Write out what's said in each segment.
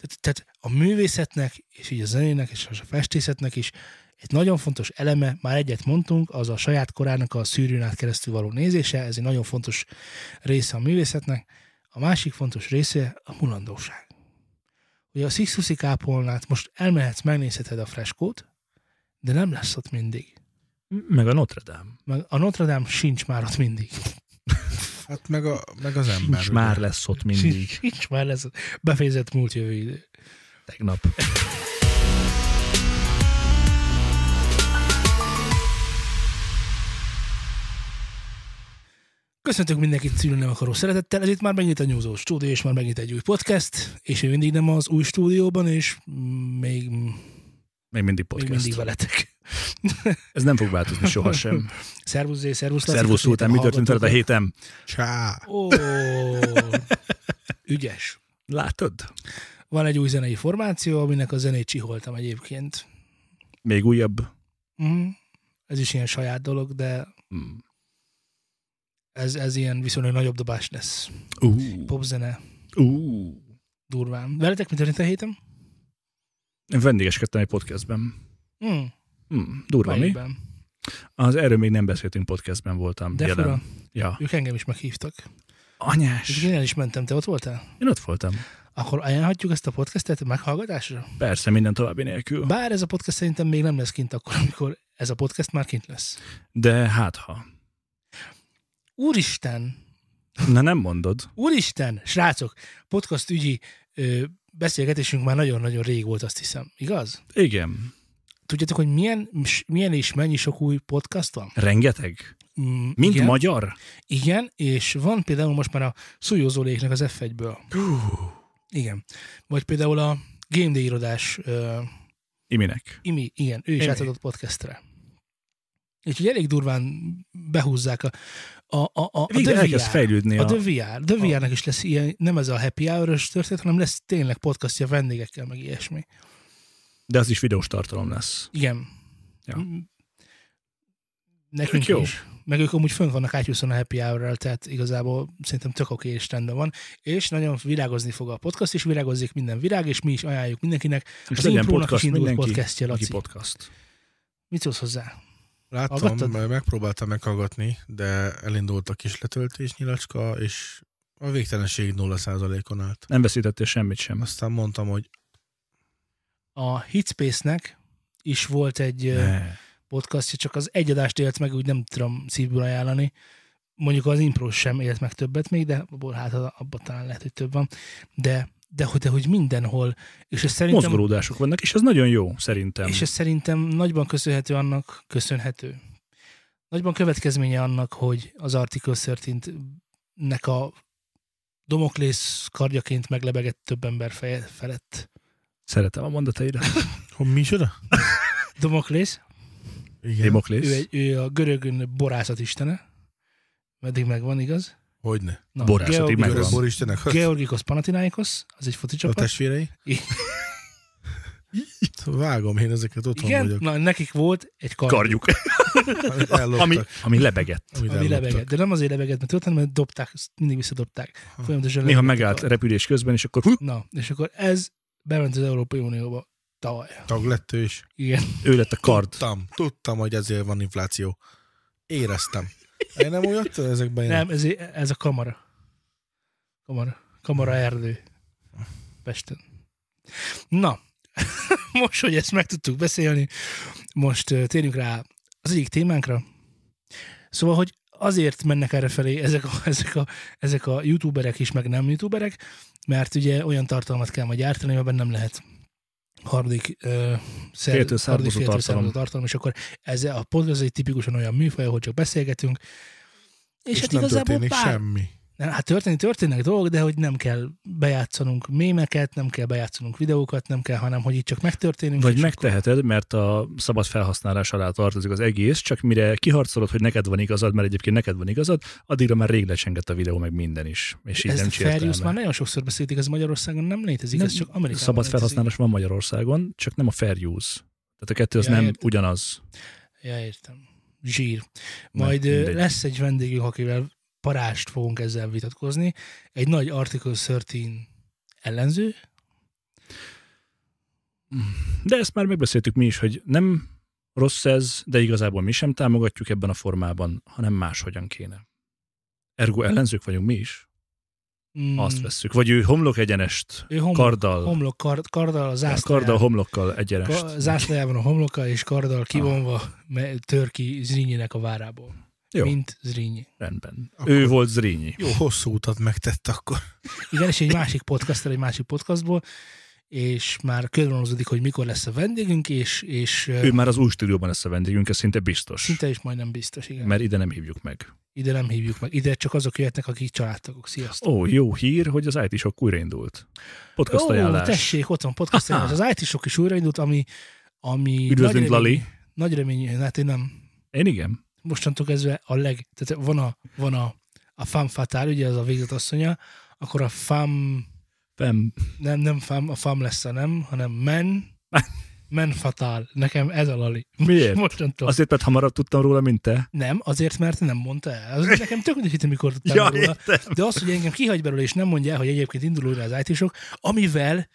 Tehát, tehát a művészetnek, és így a zenének, és a festészetnek is egy nagyon fontos eleme, már egyet mondtunk, az a saját korának a szűrőn át keresztül való nézése, ez egy nagyon fontos része a művészetnek. A másik fontos része a mulandóság. Ugye a Sixtusi kápolnát most elmehetsz, megnézheted a freskót, de nem lesz ott mindig. Meg a Notre Dame. Meg a Notre Dame sincs már ott mindig. Hát meg, a, meg az ember. Sincs ugye. már lesz ott mindig. Sincs, már lesz. ott. Befejezett múlt jövő idő. Tegnap. Köszöntök mindenkit szülő nem akaró szeretettel. Ez itt már megnyit a Nyúzó stúdió, és már megnyit egy új podcast, és én mindig nem az új stúdióban, és még, még Még mindig podcast. mindig veletek. Ez nem fog változni sohasem. Szervusz Zé, szervusz Laci, Szervusz után, mi történt veled a héten? Csá. Ó, ügyes. Látod? Van egy új zenei formáció, aminek a zenét csiholtam egyébként. Még újabb. Mhm. Ez is ilyen saját dolog, de Hmm. ez, ez ilyen viszonylag nagyobb dobás lesz. Uh. Popzene, Uh. durván. Veletek mi történt a héten? Én vendégeskedtem egy podcastben. Mm, Hmm. Durva, mi? melyikben? Az erről még nem beszéltünk podcastben voltam. De jelen. fura, Ja. ők engem is meghívtak. És Anyás. én el is mentem, te ott voltál? Én ott voltam. Akkor ajánlhatjuk ezt a podcastet meghallgatásra? Persze, minden további nélkül. Bár ez a podcast szerintem még nem lesz kint akkor, amikor ez a podcast már kint lesz. De hát ha. Úristen! Na nem mondod. Úristen! Srácok, podcast ügyi ö, beszélgetésünk már nagyon-nagyon rég volt, azt hiszem. Igaz? Igen. Tudjátok, hogy milyen, milyen és mennyi sok új podcast van? Rengeteg. Mm, Mind igen, magyar? Igen, és van például most már a Szújózóléknek az F1-ből. Igen. Vagy például a Game Day irodás ö, Iminek. Imi, igen, ő is Imi. átadott podcastre. Úgyhogy elég durván behúzzák a, a, a, a, a Végre The elkezd VR. fejlődni A a... The VR. The VR-nek is lesz ilyen, nem ez a happy hour történet, hanem lesz tényleg podcastja vendégekkel, meg ilyesmi. De az is videós tartalom lesz. Igen. Ja. Nekünk jó. is. Meg ők amúgy fönt vannak átyúszon a happy hour tehát igazából szerintem tök oké és rendben van. És nagyon virágozni fog a podcast, és virágozzék minden virág, és mi is ajánljuk mindenkinek. És Az legyen podcast is mindenki, podcastja, Laci. podcast. Mit szólsz hozzá? Láttam, Hallgattad? mert megpróbáltam meghallgatni, de elindult a kis letöltés nyilacska, és a végtelenség 0%-on állt. Nem veszítettél semmit sem. Aztán mondtam, hogy A Hitspace-nek is volt egy ne. Podcastja, csak az egy adást élt meg, úgy nem tudom szívből ajánlani. Mondjuk az Impro sem élt meg többet még, de abból hát abban talán lehet, hogy több van. De, de, hogy, de hogy mindenhol. És ez szerintem, Mozgolódások vannak, és ez nagyon jó, szerintem. és ez szerintem nagyban köszönhető annak, köszönhető. Nagyban következménye annak, hogy az Article 13-nek a Domoklész kardjaként meglebegett több ember feje felett. Szeretem a mondataidat. hogy mi is oda? Domoklész, Igen. ő, Demoklész. egy, ő a görögön borászat istene. Meddig megvan, igaz? Hogyne. Na, Borászatig Georg- megvan. Görög Boristenek Georgikos Panathinaikos, az egy foci a csapat. testvérei. I- Vágom én ezeket, otthon Igen, vagyok. na, nekik volt egy Karjuk. Elloptak. Ami, ami lebegett. Amit ami lebegett. De nem azért lebegett, mert tudtam, mert dobták, mindig visszadobták. Folyamatosan Néha lebegett a megállt kard. repülés közben, és akkor hú, Na, és akkor ez bement az Európai Unióba tavaly. Tag lett ő is. Igen. ő lett a kard. Tudtam, tudtam, hogy ezért van infláció. Éreztem. Én nem úgy ezekben én Nem, ez, ez a kamara. Kamara. Kamara erdő. Pesten. Na, most, hogy ezt meg tudtuk beszélni, most térjünk rá az egyik témánkra. Szóval, hogy azért mennek erre felé ezek a, ezek, a, ezek a youtuberek is, meg nem youtuberek, mert ugye olyan tartalmat kell majd gyártani, amiben nem lehet harmadik uh, Féltől származó tartalom. tartalom, és akkor ez a podcast egy tipikusan olyan műfaj, ahol csak beszélgetünk, és, és és hát nem igazából történik bár, semmi. Nem, hát történni történnek dolgok, de hogy nem kell bejátszanunk mémeket, nem kell bejátszanunk videókat, nem kell, hanem hogy itt csak megtörténünk. Vagy megteheted, mert a szabad felhasználás alá tartozik az egész, csak mire kiharcolod, hogy neked van igazad, mert egyébként neked van igazad, addigra már rég lecsengett a videó, meg minden is. És így Ez nem a fair use már nagyon sokszor beszélték, ez Magyarországon nem létezik, Nem, ez csak Amerikában Szabad létezik. felhasználás van Magyarországon, csak nem a fair use. Tehát a kettő az Ja, nem értem. ugyanaz. Ja, értem. Zsír. Nem, Majd mindegy. lesz egy vendégünk, akivel parást fogunk ezzel vitatkozni. Egy nagy Article 13 ellenző, De ezt már megbeszéltük mi is, hogy nem rossz ez, de igazából mi sem támogatjuk ebben a formában, hanem máshogyan kéne. Ergo ellenzők vagyunk mi is, Mm, azt vesszük. Vagy ő homlok egyenest, ő homlok, karddal, homlok, kard, karddal a karddal, homlokkal egyenest. ka, zászlójában a homloka, és karddal kivonva me- tör ki Zrínyinek a várából. Jó. Mint Zrínyi. Rendben. Akkor- Ő volt Zrínyi. Jó, hosszú utat megtett akkor. Igen, és egy másik podcaster, egy másik podcastból, és már körvonalazódik, hogy mikor lesz a vendégünk, és, és Ő már az új stúdióban lesz a vendégünk, ez szinte biztos. szinte is majdnem biztos, igen. Mert ide nem hívjuk meg. Ide nem hívjuk meg. Ide csak azok jöhetnek, akik családtagok. Sziasztok. Ó, jó hír, hogy az IT sok újraindult. Podcast Ó, ajánlás. tessék, ott van podcast ajánlás. Az IT sok is újraindult, ami, ami Üdvözlünk, nagy remény- Lali. Nagy remény, hát én nem. Én igen. Mostantól kezdve a leg, tehát van a, van a, a femme fatale, ugye az a végzetasszonya, akkor a femme, Fem. nem, nem femme, a femme lesz a nem, hanem men, men fatal. Nekem ez a Lali. Miért? Mostantól. Azért, mert hamarabb tudtam róla, mint te. Nem, azért, mert nem mondta el. Az nekem tök mindegy, hogy mikor tudtam Ja, róla. értem. De az, hogy engem kihagy belőle, és nem mondja el, hogy egyébként indul újra az it amivel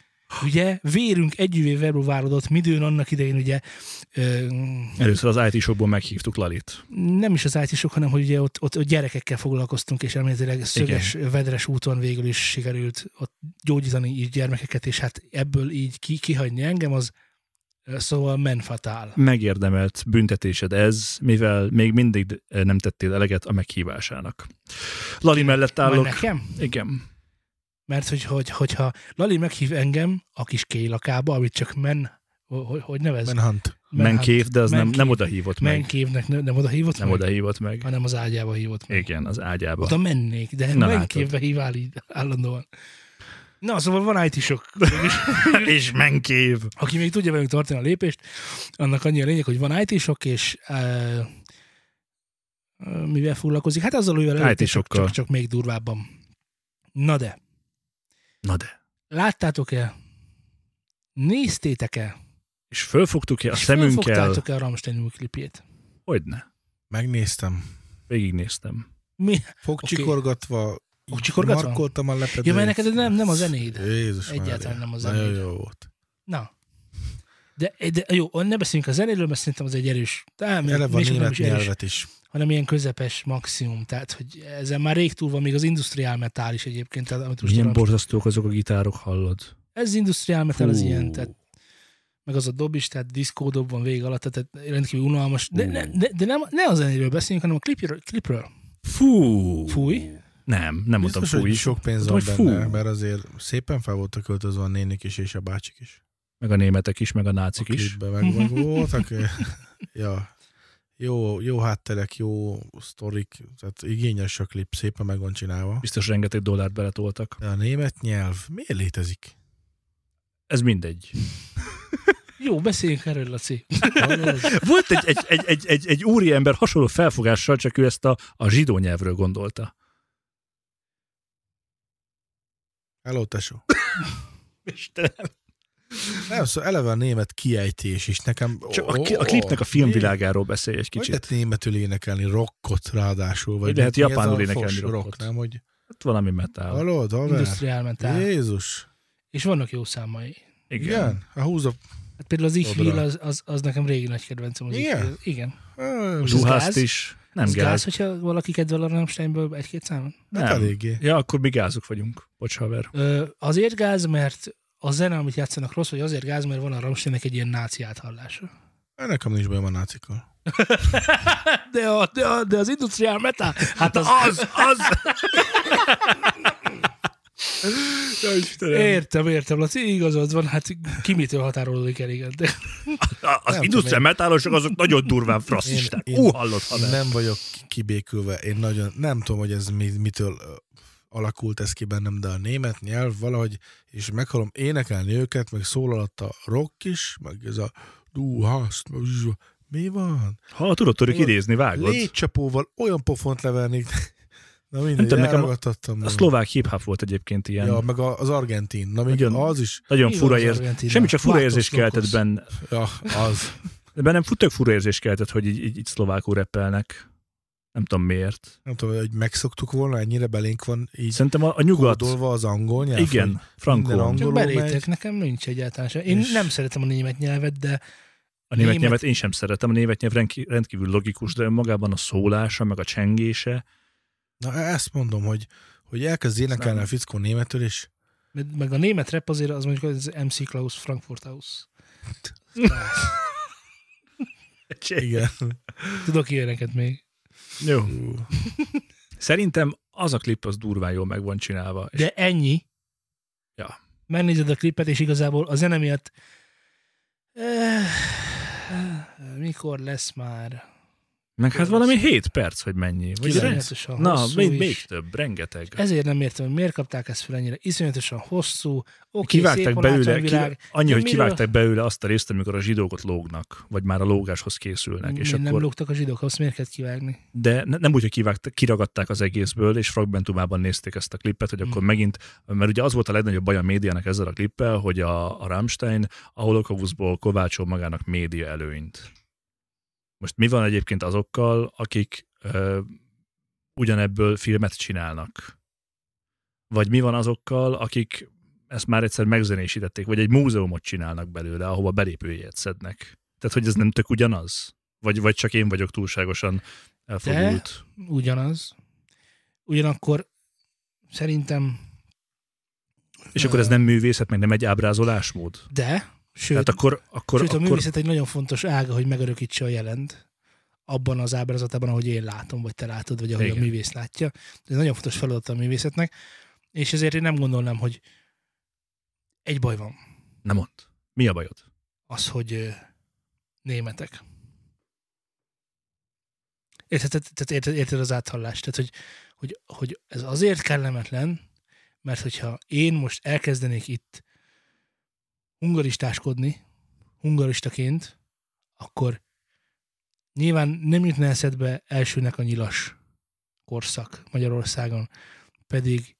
ugye vérünk együvé verbuválódott midőn annak idején ugye ö, Először az IT shopból meghívtuk Lalit. nem is az it hanem hogy ugye ott, ott, gyerekekkel foglalkoztunk, és elméletileg szöges, vedres úton végül is sikerült ott gyógyítani így gyermekeket, és hát ebből így ki, kihagyni engem, az szóval men fatál. Megérdemelt büntetésed ez, mivel még mindig nem tettél eleget a meghívásának. Lali mellett Majd állok. nekem? Igen. Mert hogy, hogy, hogyha Lali meghív engem a kis kélakába, amit csak men, hogy, hogy nevez? Manhunt. Menkév, de az nem, Menkév. nem oda hívott meg. Menkévnek ne- nem oda hívott Nem meg, oda hívott meg. hanem az ágyába hívott meg. Igen, az ágyába. Oda mennék, de Na, menkévbe hívál így állandóan. Na, szóval van it sok. És menkév. Aki még tudja velünk tartani a lépést, annak annyi a lényeg, hogy van it sok és uh, mivel foglalkozik? Hát azzal, hogy előtte csak, csak, csak még durvábban. Na de, Na de. láttátok-e? Néztétek-e? És fölfogtuk-e a és szemünkkel? fölfogtátok-e a Rammstein új klipjét? Hogyne. Megnéztem. Végignéztem. Mi? Fogcsikorgatva, Fogcsikorgatva? markoltam a lepedőt. Ja, mert neked ez nem, nem a zenéd. Jézus Egyáltalán Mária. nem a Nagyon zenéd. jó volt. Na. De, de jó, ne beszéljünk a zenéről, mert szerintem az egy erős. A még nem német is erős, nyelvet is. hanem ilyen közepes maximum. Tehát, hogy ezen már rég túl van, még az industrial metal is egyébként. Tehát, amit most Milyen a- borzasztók azok a gitárok, hallod? Ez industrial metal, az ilyen, tehát meg az a dob is, tehát diszkó dob van vég alatt, tehát rendkívül unalmas. De, ne, de, de nem, ne a zenéről beszéljünk, hanem a klipről. klipről. Fú! Fúj? Nem, nem mondtam Biztos, fúj. hogy sok pénz Mondtam, van benne, fú. mert azért szépen fel voltak költözve a nénik is és a bácsik is. Meg a németek is, meg a nácik a is. meg, meg voltak. ja. Jó, jó hátterek, jó sztorik, tehát igényes a klip, szépen meg van csinálva. Biztos rengeteg dollárt beletoltak. De a német nyelv miért létezik? Ez mindegy. Jó, beszéljünk erről, Laci. Volt egy, egy, egy, egy, egy, egy úri ember hasonló felfogással, csak ő ezt a, a zsidó nyelvről gondolta. Hello, tesó. Istenem. Nem, szóval eleve a német kiejtés is nekem... Csak a, a klipnek a filmvilágáról beszélj egy Hogy kicsit. lehet németül énekelni rockot ráadásul? Vagy lehet japánul énekelni rockot? rock, nem? Hogy Hát valami metal. hallod, haver? Industrial metal. Jézus. És vannak jó számai. Igen. Igen? A húz a... Hát például az. Will, az, az, az nekem régi nagy kedvencem. Az Igen? Will. Igen. Duhászt gáz? is. Nem az gáz. gáz, hogyha valaki kedvel a Rammsteinből egy-két számon? Hát Nem. eléggé. Ja, akkor mi gázok vagyunk. Bocs, haver. Ö, azért gáz, mert a zene, amit játszanak rossz, vagy azért gáz, mert van a Rammsteinnek egy ilyen náci áthallása. Nekem nincs bajom a nácikkal. De, a, de, a, de az industrial metal, hát az... Az, az! Értem, értem, Laci, igazad van, hát ki mitől határolódik el, igen. De Az Nem industrial metálosok azok nagyon durván frasszisták. Ú, hallott, haver. Nem vagyok kibékülve. Én nagyon... Nem tudom, hogy ez mi, mitől alakult ez ki bennem, de a német nyelv valahogy, és meghallom énekelni őket, meg szól alatt a rock is, meg ez a du, hast, meg zs- mi van? Ha tudod tudok idézni, vágod. Légycsapóval olyan pofont levernék. Na mindegy, tudom, nekem a-. A szlovák hip-hop volt egyébként ilyen. Ja, meg az argentin. Na, Nagyon- az is. Nagyon Mi fura érzés. Semmi csak fura érzés keltett benne. Ja, az. Bennem tök fura érzés keltett, hogy így, így, így szlovákul reppelnek. Nem tudom miért. Nem tudom, hogy megszoktuk volna, ennyire belénk van így Szerintem a, a nyugat... az angol nyelv. Igen, frankó. Csak belétek, megy. nekem nincs egyáltalán sem. Én És- nem szeretem a német nyelvet, de A német Német- nyelvet én sem szeretem, a német nyelv rendkívül logikus, de önmagában a szólása, meg a csengése, Na ezt mondom, hogy, hogy elkezd énekelni nem. a fickó németül, és meg a német rap azért az mondjuk az MC Klaus Frankfurt House. igen. Tudok ilyeneket még. Jó. Szerintem az a klip az durván jól meg van csinálva. És De ennyi. Ja. Megnézed a klipet, és igazából a zene miatt eh, mikor lesz már? Meg hát valami 7 perc, hogy mennyi. Vagy. Iszonyatosan Na, hosszú még, még több, rengeteg. Ezért nem értem, hogy miért kapták ezt fel ennyire. Iszonyatosan hosszú. Oké, kivágták szép belőle, ki, annyi, hogy miről- kivágták belőle azt a részt, amikor a zsidókot lógnak, vagy már a lógáshoz készülnek. és Miért nem akkor, lógtak a zsidók, azt miért kellett kivágni? de ne, nem úgy, hogy kivágták, kiragadták az egészből, és fragmentumában nézték ezt a klippet, hogy akkor Mm. megint, mert ugye az volt a legnagyobb baj a médiának ezzel a klippel, hogy a, a Rammstein a holokauszból kovácsol magának média előnyt. Most mi van egyébként azokkal, akik ö, ugyanebből filmet csinálnak? Vagy mi van azokkal, akik ezt már egyszer megzenésítették, vagy egy múzeumot csinálnak belőle, ahova belépőjegyet szednek? Tehát, hogy ez nem tök ugyanaz? Vagy, vagy csak én vagyok túlságosan elfogult? Ugyanaz. Ugyanakkor szerintem És akkor ez nem művészet, meg nem egy ábrázolásmód? De, sőt, Tehát akkor, akkor, sőt a akkor művészet egy nagyon fontos ága, hogy megörökítse a jelent abban az ábrázatában, ahogy én látom, vagy te látod, vagy ahogy Igen. a művész látja. Ez nagyon fontos feladat a művészetnek, és ezért én nem gondolnám, hogy egy baj van. nem mond. Mi a bajod? Az, hogy németek. Érted, tehát érted, érted az áthallást? Tehát, hogy, hogy, hogy ez azért kellemetlen, mert hogyha én most elkezdenék itt hungaristáskodni, hungaristaként, akkor nyilván nem jutna eszedbe elsőnek a nyilas korszak Magyarországon, pedig,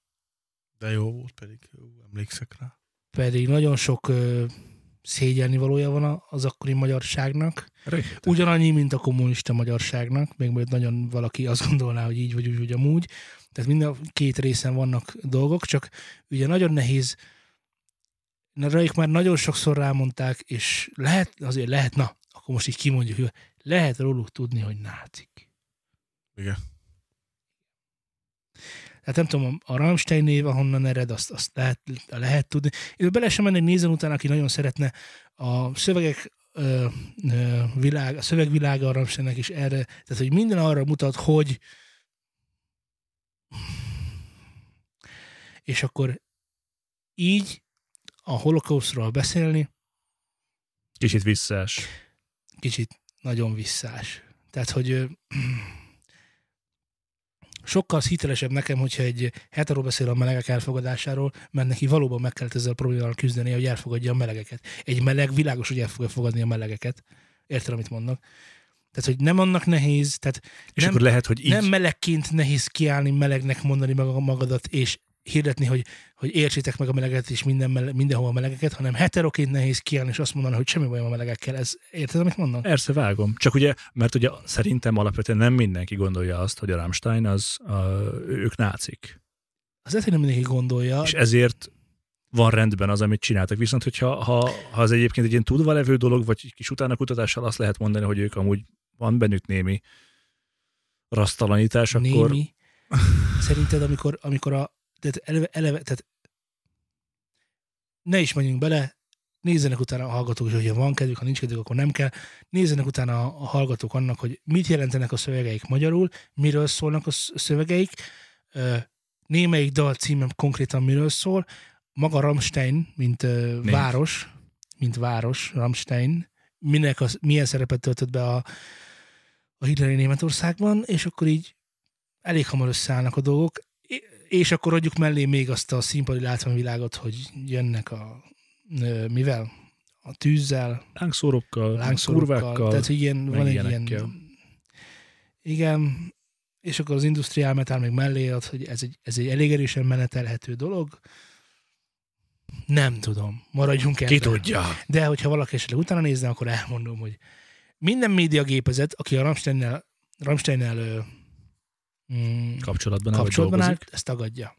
De jó volt pedig, jó, emlékszek rá. pedig nagyon sok ö, szégyelni valója van az akkori magyarságnak, Rengeteg. ugyanannyi, mint a kommunista magyarságnak, még majd nagyon valaki azt gondolná, hogy így vagy úgy, vagy amúgy. Tehát mind a két részen vannak dolgok, csak ugye nagyon nehéz, rájuk már nagyon sokszor rámondták, és lehet, azért lehet, na, akkor most így kimondjuk, hogy lehet róluk tudni, hogy nácik. Igen. Tehát nem tudom, a Rammstein név, ahonnan ered, azt, azt lehet, lehet tudni. Én bele sem mennék nézni utána, aki nagyon szeretne a szövegek ö, ö, világ, a szövegvilága a Rammsteinnek is erre, tehát hogy minden arra mutat, hogy és akkor így a holokausztról beszélni Kicsit visszás. kicsit nagyon visszás. Tehát, hogy ö, sokkal hitelesebb nekem, hogyha egy hetero beszél a melegek elfogadásáról, mert neki valóban meg kellett ezzel a problémával küzdeni, hogy elfogadja a melegeket. Egy meleg világos, hogy el fogja fogadni a melegeket. Érted, amit mondnak? Tehát, hogy nem annak nehéz, tehát És Nem- akkor lehet, hogy így... nem melegként nehéz kiállni, melegnek mondani meg magadat, és hirdetni, hogy, hogy értsétek meg a meleget, és minden, mindenhol a melegeket, hanem heteroként nehéz kiállni, és azt mondani, hogy semmi bajom a melegekkel. Ez, érted, amit mondnak? Persze, vágom. Csak ugye, mert ugye szerintem alapvetően nem mindenki gondolja azt, hogy a Rammstein az, a, ők nácik. Az hogy nem mindenki gondolja. És ezért van rendben az, amit csináltak. Viszont, hogyha ha, ha az egyébként egy ilyen tudva levő dolog, vagy kis utánakutatással azt lehet mondani, hogy ők amúgy van bennük némi rasztalanítás, akkor Némi. Szerinted, amikor, amikor a tehát eleve, eleve, tehát ne is menjünk bele, nézzenek utána a hallgatók, is, hogyha van kedvük, ha nincs kedvük, akkor nem kell. Nézzenek utána a hallgatók annak, hogy mit jelentenek a szövegeik magyarul, miről szólnak a sz- szövegeik, némelyik dal címem konkrétan miről szól, maga Rammstein, mint Név. város, mint város, Rammstein, minek az, milyen szerepet töltött be a, a hitleri Németországban, és akkor így elég hamar összeállnak a dolgok, és akkor adjuk mellé még azt a színpadi látványvilágot, hogy jönnek a mivel? A tűzzel, lángszórokkal, lángszórokkal, kurvákkal, tehát ilyen, van egy ilyen... Igen, és akkor az industriál metal még mellé ad, hogy ez egy, ez egy elég erősen menetelhető dolog. Nem tudom, maradjunk ebben. ki tudja. De hogyha valaki esetleg utána nézne, akkor elmondom, hogy minden médiagépezet, aki a Rammsteinnel, Rammsteinnel mm, Kapcsolatban áll, kapcsolatban áll, ezt tagadja.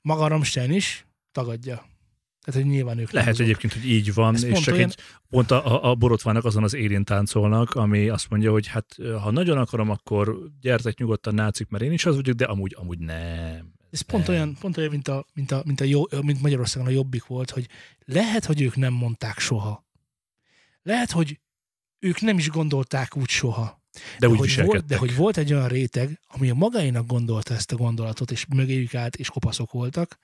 Maga Rammstein is tagadja. Tehát, hogy nyilván ők Lehet azok. egyébként, hogy így van, Ez és pont csak olyan- egy, pont a, a borotvának azon az érén táncolnak, ami azt mondja, hogy hát ha nagyon akarom, akkor gyertek nyugodtan nácik, mert én is az vagyok, de amúgy, amúgy nem. Ez pont Nem. olyan, pont olyan mint, a, mint, a, mint, a jó, mint Magyarországon a jobbik volt, hogy lehet, hogy ők nem mondták soha. Lehet, hogy ők nem is gondolták úgy soha. De, úgy hogy volt, de hogy volt egy olyan réteg, ami a magáinak gondolta ezt a gondolatot, és mögéjük állt, és kopaszok voltak,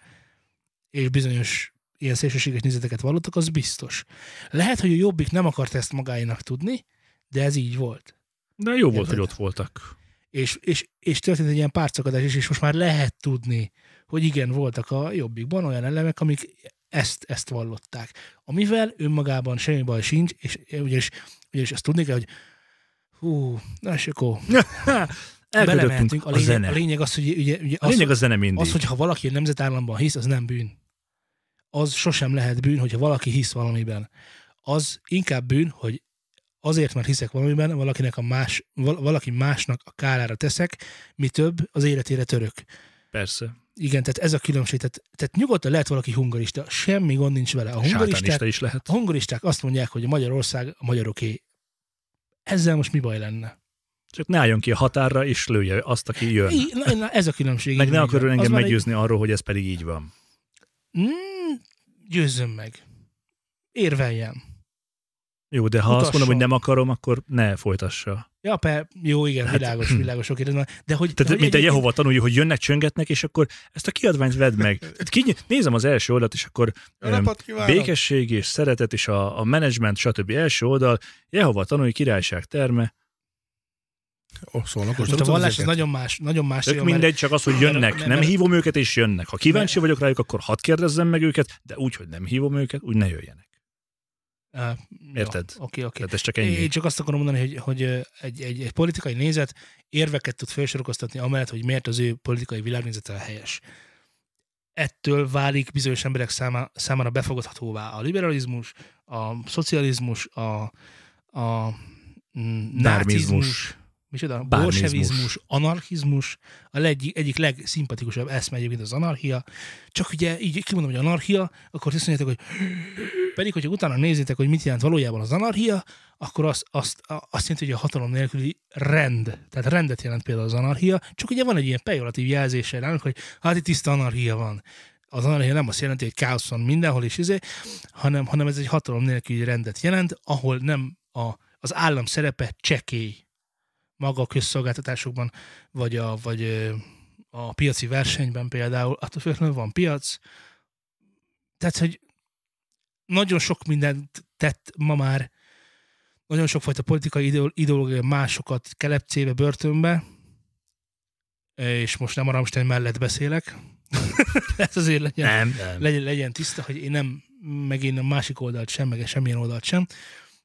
és bizonyos ilyen szélsőséges nézeteket vallottak, az biztos. Lehet, hogy a jobbik nem akart ezt magáinak tudni, de ez így volt. De jó volt, Érted? hogy ott voltak. És, és, és történt egy ilyen párcakadás is, és most már lehet tudni, hogy igen, voltak a jobbikban olyan elemek, amik ezt, ezt vallották. Amivel önmagában semmi baj sincs, és ugyanis, ugyanis azt tudni kell, hogy hú, na és akkor belemehetünk. a, A lényeg, zene. a lényeg az, hogy ugye, ugye a az, lényeg a zene mindig. az, hogyha valaki egy nemzetállamban hisz, az nem bűn. Az sosem lehet bűn, hogyha valaki hisz valamiben. Az inkább bűn, hogy azért, mert hiszek valamiben, valakinek a más, val- valaki másnak a kárára teszek, mi több, az életére török. Persze. Igen, tehát ez a különbség. Tehát, tehát nyugodtan lehet valaki hungarista, semmi gond nincs vele. A hungaristák, Sátánista is lehet. a hungaristák azt mondják, hogy Magyarország a magyaroké. Ezzel most mi baj lenne? Csak ne álljon ki a határra, és lője azt, aki jön. Í- na, na, ez a különbség. Meg ne akarjon engem már egy- meggyőzni arról, hogy ez pedig így van. Mm, győzzön meg. Érveljen. Jó, de ha azt mondom, hogy nem akarom, akkor ne folytassa. Ja, per, jó, igen, Hát- világos, világos, oké, de, de hogy... Tehát, de hogy mint egy Jehova tanulja, hogy jönnek, csöngetnek, és akkor ezt a kiadványt vedd meg. Tehát Ki, nézem az első oldalt, és akkor kívánok! békesség és szeretet, és a, a menedzsment, stb. első oldal, Jehova tanulja, királyság terme. Ó, szólnak, Most most a vallás az nagyon más, nagyon más. Tök mindegy, csak az, hogy jönnek. mert- Nem mert- hívom őket, és jönnek. Ha kíváncsi mert- vagyok rájuk, akkor hadd kérdezzem meg őket, de úgy, hogy nem hívom őket, úgy ne jöjjenek. Érted? Oké, oké. Tehát ez csak Én ennyi. csak azt akarom mondani, hogy, hogy egy, egy, egy politikai nézet érveket tud felsorokoztatni amellett, hogy miért az ő politikai világnézete helyes. Ettől válik bizonyos emberek száma, számára befogadhatóvá a liberalizmus, a szocializmus, a, a mm, nácizmus, micsoda? Bolsevizmus, anarchizmus, a leg, egyik legszimpatikusabb eszme egyébként az anarchia. Csak ugye így kimondom, hogy anarchia, akkor azt mondjátok, hogy pedig, hogyha utána nézitek, hogy mit jelent valójában az anarchia, akkor azt, azt, azt jelenti, hogy a hatalom nélküli rend. Tehát rendet jelent például az anarchia, csak ugye van egy ilyen pejoratív jelzése nálunk, hogy hát itt tiszta anarchia van. Az anarchia nem azt jelenti, hogy káosz van mindenhol is, izé, hanem, hanem ez egy hatalom nélküli rendet jelent, ahol nem a, az állam szerepe csekély maga a közszolgáltatásokban, vagy a, vagy a piaci versenyben például, attól függetlenül van piac. Tehát, hogy nagyon sok mindent tett ma már, nagyon sokfajta politikai ideol- ideológia másokat kelepcébe, börtönbe, és most nem a Rammstein mellett beszélek. Ez azért legyen, Nem, nem. legyen, legyen tiszta, hogy én nem, meg én a másik oldalt sem, meg semmilyen oldalt sem,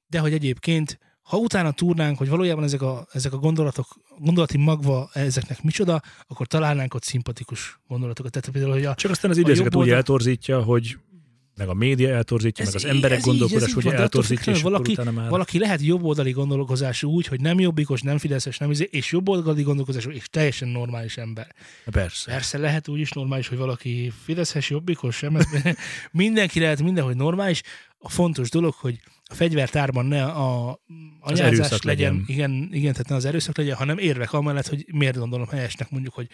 de hogy egyébként, ha utána túrnánk, hogy valójában ezek a, ezek a gondolatok, gondolati magva ezeknek micsoda, akkor találnánk ott szimpatikus gondolatokat. Tehát például, hogy a, Csak aztán az jobb úgy eltorzítja, hogy meg a média eltorzítja, Ez meg az emberek gondolkodás, hogy eltorzítja, és valaki- utána már... valaki lehet jobboldali gondolkozású úgy, hogy nem jobbikos, nem fideszes, nem izé, és jobboldali gondolkozású, és teljesen normális ember. Persze. Persze lehet úgy is normális, hogy valaki fideszes, jobbikos, sem. Ez, mindenki lehet mindenhogy normális. A fontos dolog, hogy a fegyvertárban ne a anyázás legyen, legyen. Igen, igen, tehát ne az erőszak legyen, hanem érvek amellett, hogy miért gondolom helyesnek mondjuk, hogy,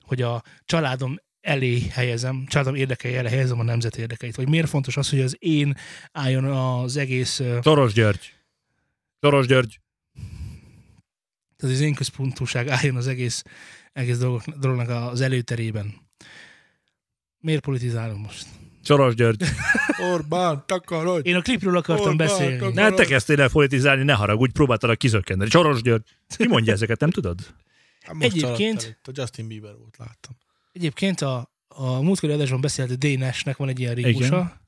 hogy a családom elé helyezem, családom érdekei elé helyezem a nemzet érdekeit. Vagy miért fontos az, hogy az én álljon az egész, ö, Soros György. Soros György. tehát az én központúság álljon az egész, egész dolog, dolognak az előterében. Miért politizálunk most? Soros György. Orbán, takarodj! Én a klipről akartam Orbán, beszélni. takarodj! Ne, te kezdtél el politizálni, ne haragudj, próbáltalak kizökkenteni. Soros György. Ki mondja ezeket, nem tudod? Hát most Egyébként- itt, A Justin Bieber volt, láttam. Egyébként a, a múltkori adásban beszélt D. Nash-nek van egy ilyen rímusa.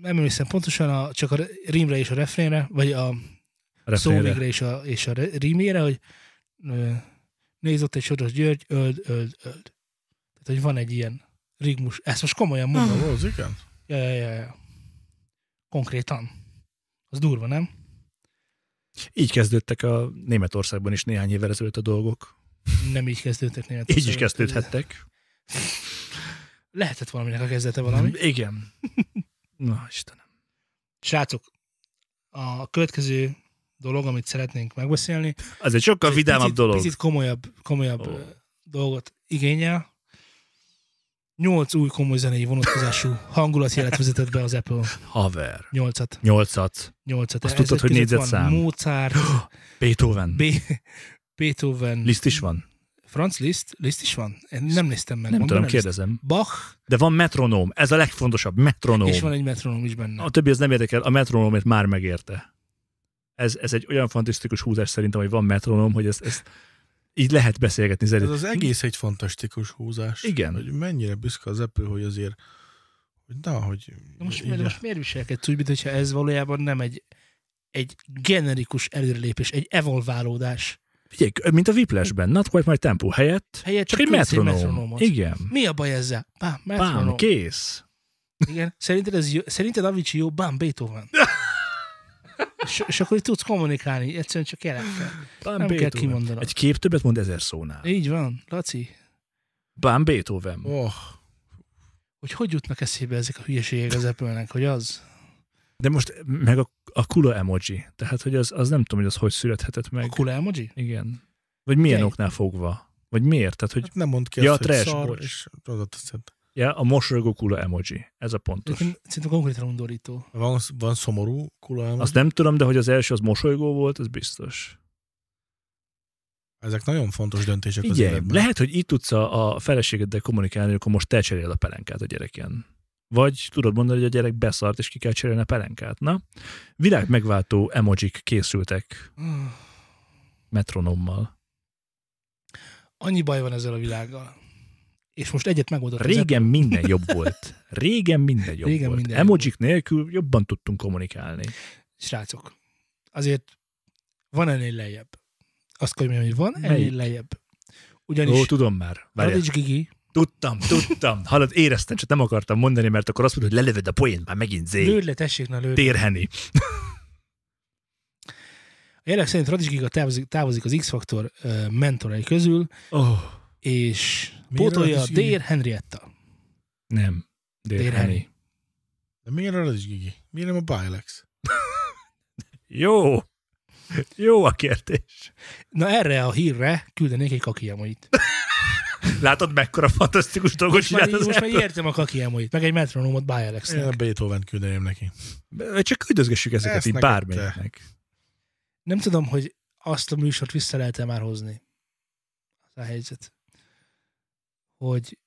Nem emlékszem pontosan, a, csak a rímre és a refrénre, vagy a szóvégre és a, és a re- rímére, hogy ö, nézd ott egy Soros György, öld, öld, öld. Tehát, hogy van egy ilyen rigmus. Ezt most komolyan mondom. Na, az igen? Ja, ja, ja, ja. Konkrétan. Az durva, nem? Így kezdődtek a Németországban is néhány évvel ezelőtt a dolgok. Nem így kezdődtek német. Így is kezdődhettek. Lehetett valaminek a kezdete valami. Igen. Na, Istenem. Srácok, a következő dolog, amit szeretnénk megbeszélni, Az egy sokkal vidámabb picit, dolog. Picit komolyabb, komolyabb oh. dolgot igényel. Nyolc új komoly zenei vonatkozású hangulatjelet vezetett be az Apple. Haver. Nyolcat. Nyolcat. Nyolcat. Azt Ezek tudtad, hogy négyzetszám? Mozart, Beethoven. B, Beethoven, Liszt is van? Franz Liszt, Liszt is van? Én nem néztem meg. Nem Van tudom, benne Liszt? kérdezem. Bach, De van metronóm. Ez a legfontosabb. Metronóm. és van egy metronom is benne. A többi az nem érdekel. A metronómért már megérte. Ez, ez egy olyan fantasztikus húzás szerintem, hogy van metronóm, hogy ez, ez így lehet beszélgetni. Ez az egész egy fantasztikus húzás. Igen. Hogy mennyire büszke az Apple, hogy azért hogy na, hogy De most, így- de most miért viselkedsz úgy, mintha ez valójában nem egy, egy generikus előrelépés, egy evolválódás. Figyelj, mint a Whiplashben, Not Quite My Tempo helyett Helyett csak csak egy metronómot. Igen. Mi a baj ezzel? Bám, metronom. Bám, kész. Igen. Szerinted, ez jó, szerinted Avicii jó? Bám, Beethoven. és, és akkor tudsz kommunikálni, egyszerűen csak jelekkel. Bám, Nem kell Beethoven. kimondanod. Egy kép többet mond ezer szónál. Így van, Laci. Bám Beethoven. Oh, Hogy hogy jutnak eszébe ezek a hülyeségek az apple hogy az? De most meg a, a kula emoji. Tehát, hogy az, az nem tudom, hogy az hogy születhetett meg. A kula emoji? Igen. Vagy milyen Figyelj. oknál fogva? Vagy miért? Tehát, hogy hát nem mond ki Ja, azt, a hogy szar, bocs. és oda teszed. Ja, a mosolygó kula emoji. Ez a pontos. Szerintem, konkrétan undorító. Van, van szomorú kula emoji? Azt nem tudom, de hogy az első az mosolygó volt, az biztos. Ezek nagyon fontos döntések az Figyelj, életben. lehet, hogy itt tudsz a, a feleségeddel kommunikálni, akkor most te cseréled a pelenkát a gyereken. Vagy tudod mondani, hogy a gyerek beszart, és ki kell cserélni a pelenkát. Na, világ megváltó emojik készültek metronommal. Annyi baj van ezzel a világgal. És most egyet megoldott. Régen minden jobb volt. Régen minden jobb Régen volt. minden Emojik nélkül jobban tudtunk kommunikálni. Srácok, azért van ennél lejjebb. Azt kell, hogy mondjam, hogy van ennél Melyik? lejjebb. Ugyanis Ó, tudom már. Radics Gigi, Tudtam, tudtam. Hallod, éreztem, csak nem akartam mondani, mert akkor azt mondod, hogy lelövöd a poént, már megint zé. lőd le, tessék, na lőd. Térheni. A jelek szerint Radics Giga távozik, távozik az X-Factor uh, mentorai közül, Oh, és pótolja Dér Henrietta. nem. Térheni. Térheni. De miért a Radics Gigi? Miért nem a Bilex? Jó. Jó a kérdés. Na erre a hírre küldenék egy kakiemoit. Látod, mekkora fantasztikus dolgot Most már, az most már értem a kakiemoit, meg egy metronomot Én a. Beethoven küldeném neki. Csak küldözgessük ezeket Ezt így bármelyiknek. Nem tudom, hogy azt a műsort vissza lehet-e már hozni. Az a helyzet. Hogy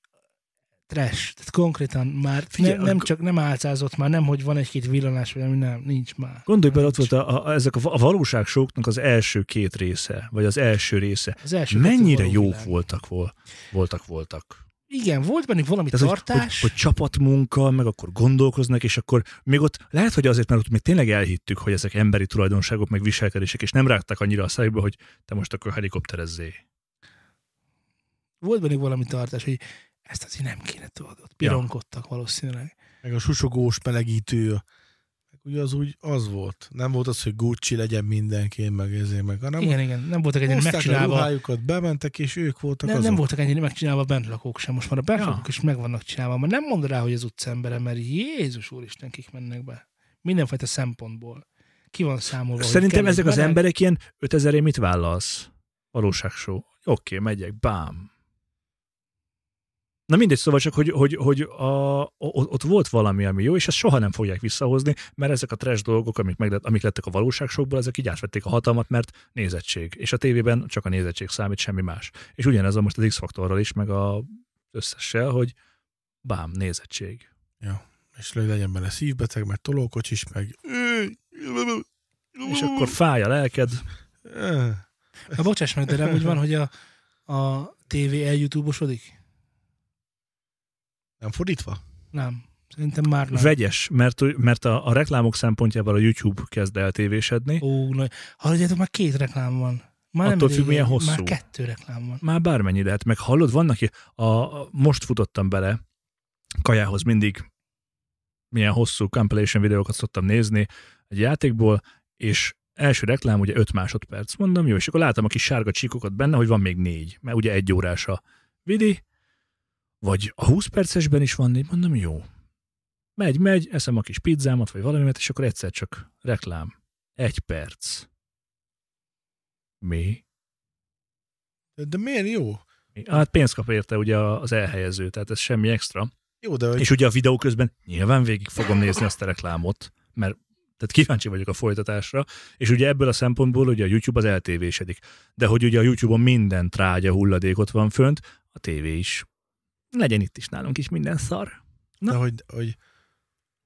trash. Tehát konkrétan már Figyelj, nem, nem csak nem álcázott már, nem, hogy van egy-két villanás, vagy nem, nincs már. Gondolj bele, ott volt a, a, ezek a, a valóságsóknak az első két része, vagy az első része. Az első Mennyire jók világ. voltak, vol, voltak, voltak. Igen, volt bennük valami Tehát, hogy, hogy, tartás. hogy csapatmunka, meg akkor gondolkoznak, és akkor még ott lehet, hogy azért, mert ott még tényleg elhittük, hogy ezek emberi tulajdonságok, meg viselkedések, és nem rágták annyira a szájukba, hogy te most akkor helikopterezzé. Volt bennük valami tartás, hogy ezt azért nem kéne tudod. Ott pironkodtak valószínűleg. Meg a susogós melegítő. Ugye az úgy az volt. Nem volt az, hogy Gucci legyen mindenki, meg ezért meg, hanem igen, igen, nem voltak ennyire hozták a megcsinálva. ruhájukat, bementek, és ők voltak Nem, azok. nem voltak ennyire megcsinálva a bentlakók sem. Most már a bentlakók Ja. is meg vannak csinálva. Már nem mondd rá, hogy az utcaembere, mert Jézus úristen, kik mennek be. Mindenfajta szempontból. Ki van számolva, Szerintem ezek az emberek ilyen 5000 mit vállalsz? Valóságsó. Oké, megyek, bám. Na mindegy, szóval csak, hogy, hogy, hogy a, ott, volt valami, ami jó, és ezt soha nem fogják visszahozni, mert ezek a trash dolgok, amik, meg, amik lettek a valóságsokból, ezek így átvették a hatalmat, mert nézettség. És a tévében csak a nézettség számít, semmi más. És ugyanez a most az X-faktorral is, meg a összessel, hogy bám, nézettség. És hogy legyen bele szívbeteg, meg tolókocsis, meg... És akkor fáj a lelked. Na bocsáss meg, de nem úgy van, hogy a, a tévé eljutubosodik? Nem fordítva? Nem. Szerintem már nem. Vegyes, mert, mert a, a reklámok szempontjából a YouTube kezd eltévésedni. Ó, na, halljátok, már két reklám van. Már Attól nem függ, milyen hosszú. Már kettő reklám van. Már bármennyi lehet. Meg hallod, vannak, a, a, most futottam bele, kajához mindig milyen hosszú compilation videókat szoktam nézni egy játékból, és első reklám ugye 5 másodperc, mondom, jó, és akkor látom a kis sárga csíkokat benne, hogy van még négy, mert ugye egy órás a vidi, vagy a 20 percesben is van négy, mondom, jó. Megy, megy, eszem a kis pizzámat, vagy valamimet, és akkor egyszer csak reklám. Egy perc. Mi? De, de miért jó? Hát pénzt kap érte ugye az elhelyező, tehát ez semmi extra. Jó, de hogy És ugye a videó közben nyilván végig fogom nézni azt a reklámot, mert tehát kíváncsi vagyok a folytatásra, és ugye ebből a szempontból ugye a YouTube az eltévésedik. De hogy ugye a YouTube-on minden trágya hulladékot van fönt, a tévé is. Legyen itt is nálunk is minden szar. Na. De hogy, hogy,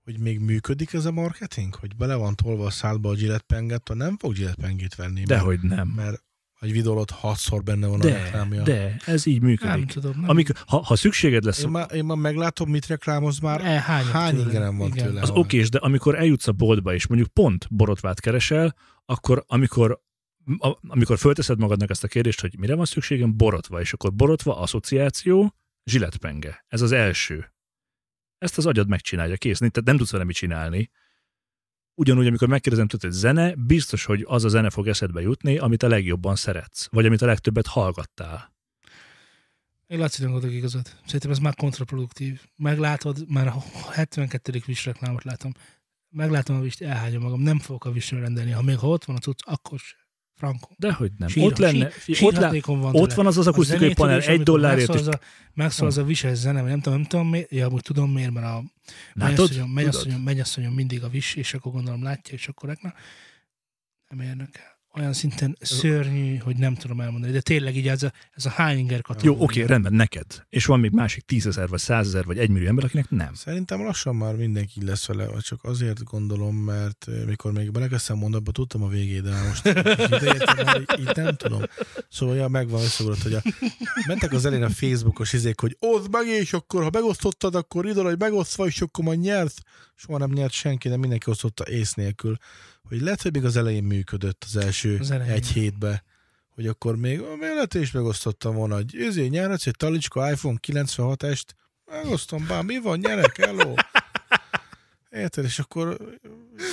hogy még működik ez a marketing? Hogy bele van tolva a szádba a Gillette penget, nem fog Gillette pengét venni. De mert, hogy nem. mert egy videó alatt hatszor benne van a De, reklámja. de, ez így Nem működik. tudom. Nem. Amikor, ha, ha szükséged lesz, Én már, én már meglátom, mit reklámoz már. E, Hány tőle. ingerem van Igen. tőle? az okés, de amikor eljutsz a boltba, és mondjuk pont borotvát keresel, akkor amikor a, amikor fölteszed magadnak ezt a kérdést, hogy mire van szükségem, borotva, és akkor borotva, asszociáció, zsiletpenge. Ez az első. Ezt az agyad megcsinálja, kész. Tehát nem tudsz vele mit csinálni. Ugyanúgy, amikor megkérdezem tőled, hogy zene, biztos, hogy az a zene fog eszedbe jutni, amit a legjobban szeretsz, vagy amit a legtöbbet hallgattál. Én Lacinak adok igazat. Szerintem ez már kontraproduktív. Meglátod, már a 72. vis reklámot látom. Meglátom a vist, elhányom magam. Nem fogok a visre rendelni. Ha még ha ott van a cucc, akkor se. Franco. De hogy nem. Sír- ott lenne, sí- ott, le, sírhatnékon van ott van az az akusztikai panel, egy dollárért megszól az a, megszól az a vises zene, vagy nem tudom, nem tudom miért, ja, amúgy tudom miért, mert a mennyasszonyom, mennyasszonyom, mennyasszonyom mindig a vis, és akkor gondolom látja, és akkor rekna. Nem érnek olyan szinten szörnyű, hogy nem tudom elmondani, de tényleg így ez a, ez a hány inger Jó, kategória. oké, rendben, neked. És van még másik tízezer, vagy százezer, vagy egymillió ember, akinek nem. Szerintem lassan már mindenki így lesz vele, vagy csak azért gondolom, mert ö, mikor még belekezdtem mondatba, tudtam a végét, de most ideértem, már így, így nem tudom. Szóval ja, megvan összegrott, hogy a, mentek az elén a Facebookos izék, hogy oszd meg, és akkor ha megosztottad, akkor ide, hogy megosztva, és akkor majd nyersz. Soha nem nyert senki, de mindenki osztotta ész nélkül. Hogy lehet, hogy még az elején működött az első Elején. egy hétbe, hogy akkor még a mellett is megosztottam volna, hogy ezért nyerhetsz egy talicska iPhone 96-est, megosztom, bár mi van, nyerek, hello. Érted, és akkor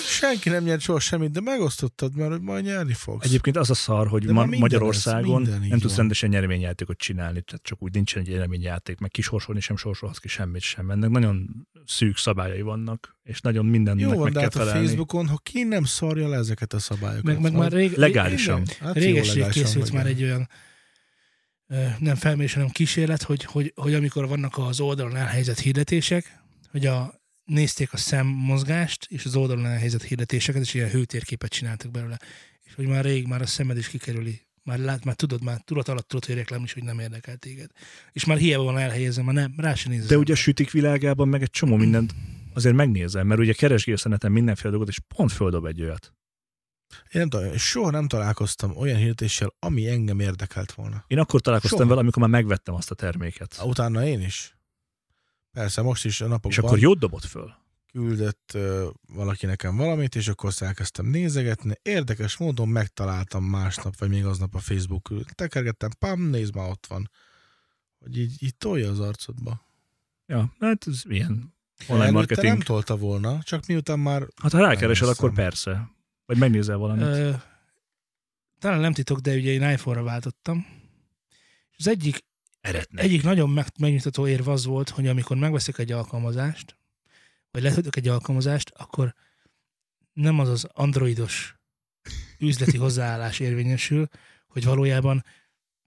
senki nem nyert soha semmit, de megosztottad, mert hogy majd nyerni fogsz. Egyébként az a szar, hogy ma minden Magyarországon ez, minden nem tudsz van. rendesen nyereményjátékot csinálni, tehát csak úgy nincsen egy nyereményjáték, meg kisorsolni sem sorsolhatsz ki semmit sem. Ennek nagyon szűk szabályai vannak, és nagyon mindennek Jó van, meg de kell hát a felelni. Facebookon, ha ki nem szarja le ezeket a szabályokat. Meg, meg már rég, Legálisan. Hát réges készült már egy olyan nem felmérés, hanem kísérlet, hogy, hogy, hogy amikor vannak az oldalon elhelyezett hirdetések, hogy a, nézték a szemmozgást és az oldalon elhelyezett hirdetéseket, és ilyen hőtérképet csináltak belőle. És hogy már rég már a szemed is kikerüli. Már, lát, már tudod, már tudat alatt tudod, hogy reklám is, hogy nem érdekel téged. És már hiába van elhelyezve, már nem, rá se nézel. De ugye a sütik világában meg egy csomó mindent azért megnézem, mert ugye keresgélsz a neten mindenféle dolgot, és pont földob egy olyat. Én nem tudom, soha nem találkoztam olyan hirdetéssel, ami engem érdekelt volna. Én akkor találkoztam Soha. vele, amikor már megvettem azt a terméket. Utána én is. Persze, most is a napokban És akkor jót dobott föl. küldött uh, valaki nekem valamit, és akkor elkezdtem nézegetni. Érdekes módon megtaláltam másnap, vagy még aznap a Facebook tekergettem, pam, nézd már ott van. Hogy így, így tolja az arcodba. Ja, hát ez ilyen online Előtte marketing. nem tolta volna, csak miután már Hát ha Megnéztem. akkor persze. Vagy megnézel valamit. Ö, talán nem titok, de ugye én iPhone-ra váltottam. És az egyik Eretnek. Egyik nagyon meg, megnyugtató érv az volt, hogy amikor megveszik egy alkalmazást, vagy letöltök egy alkalmazást, akkor nem az az androidos üzleti hozzáállás érvényesül, hogy valójában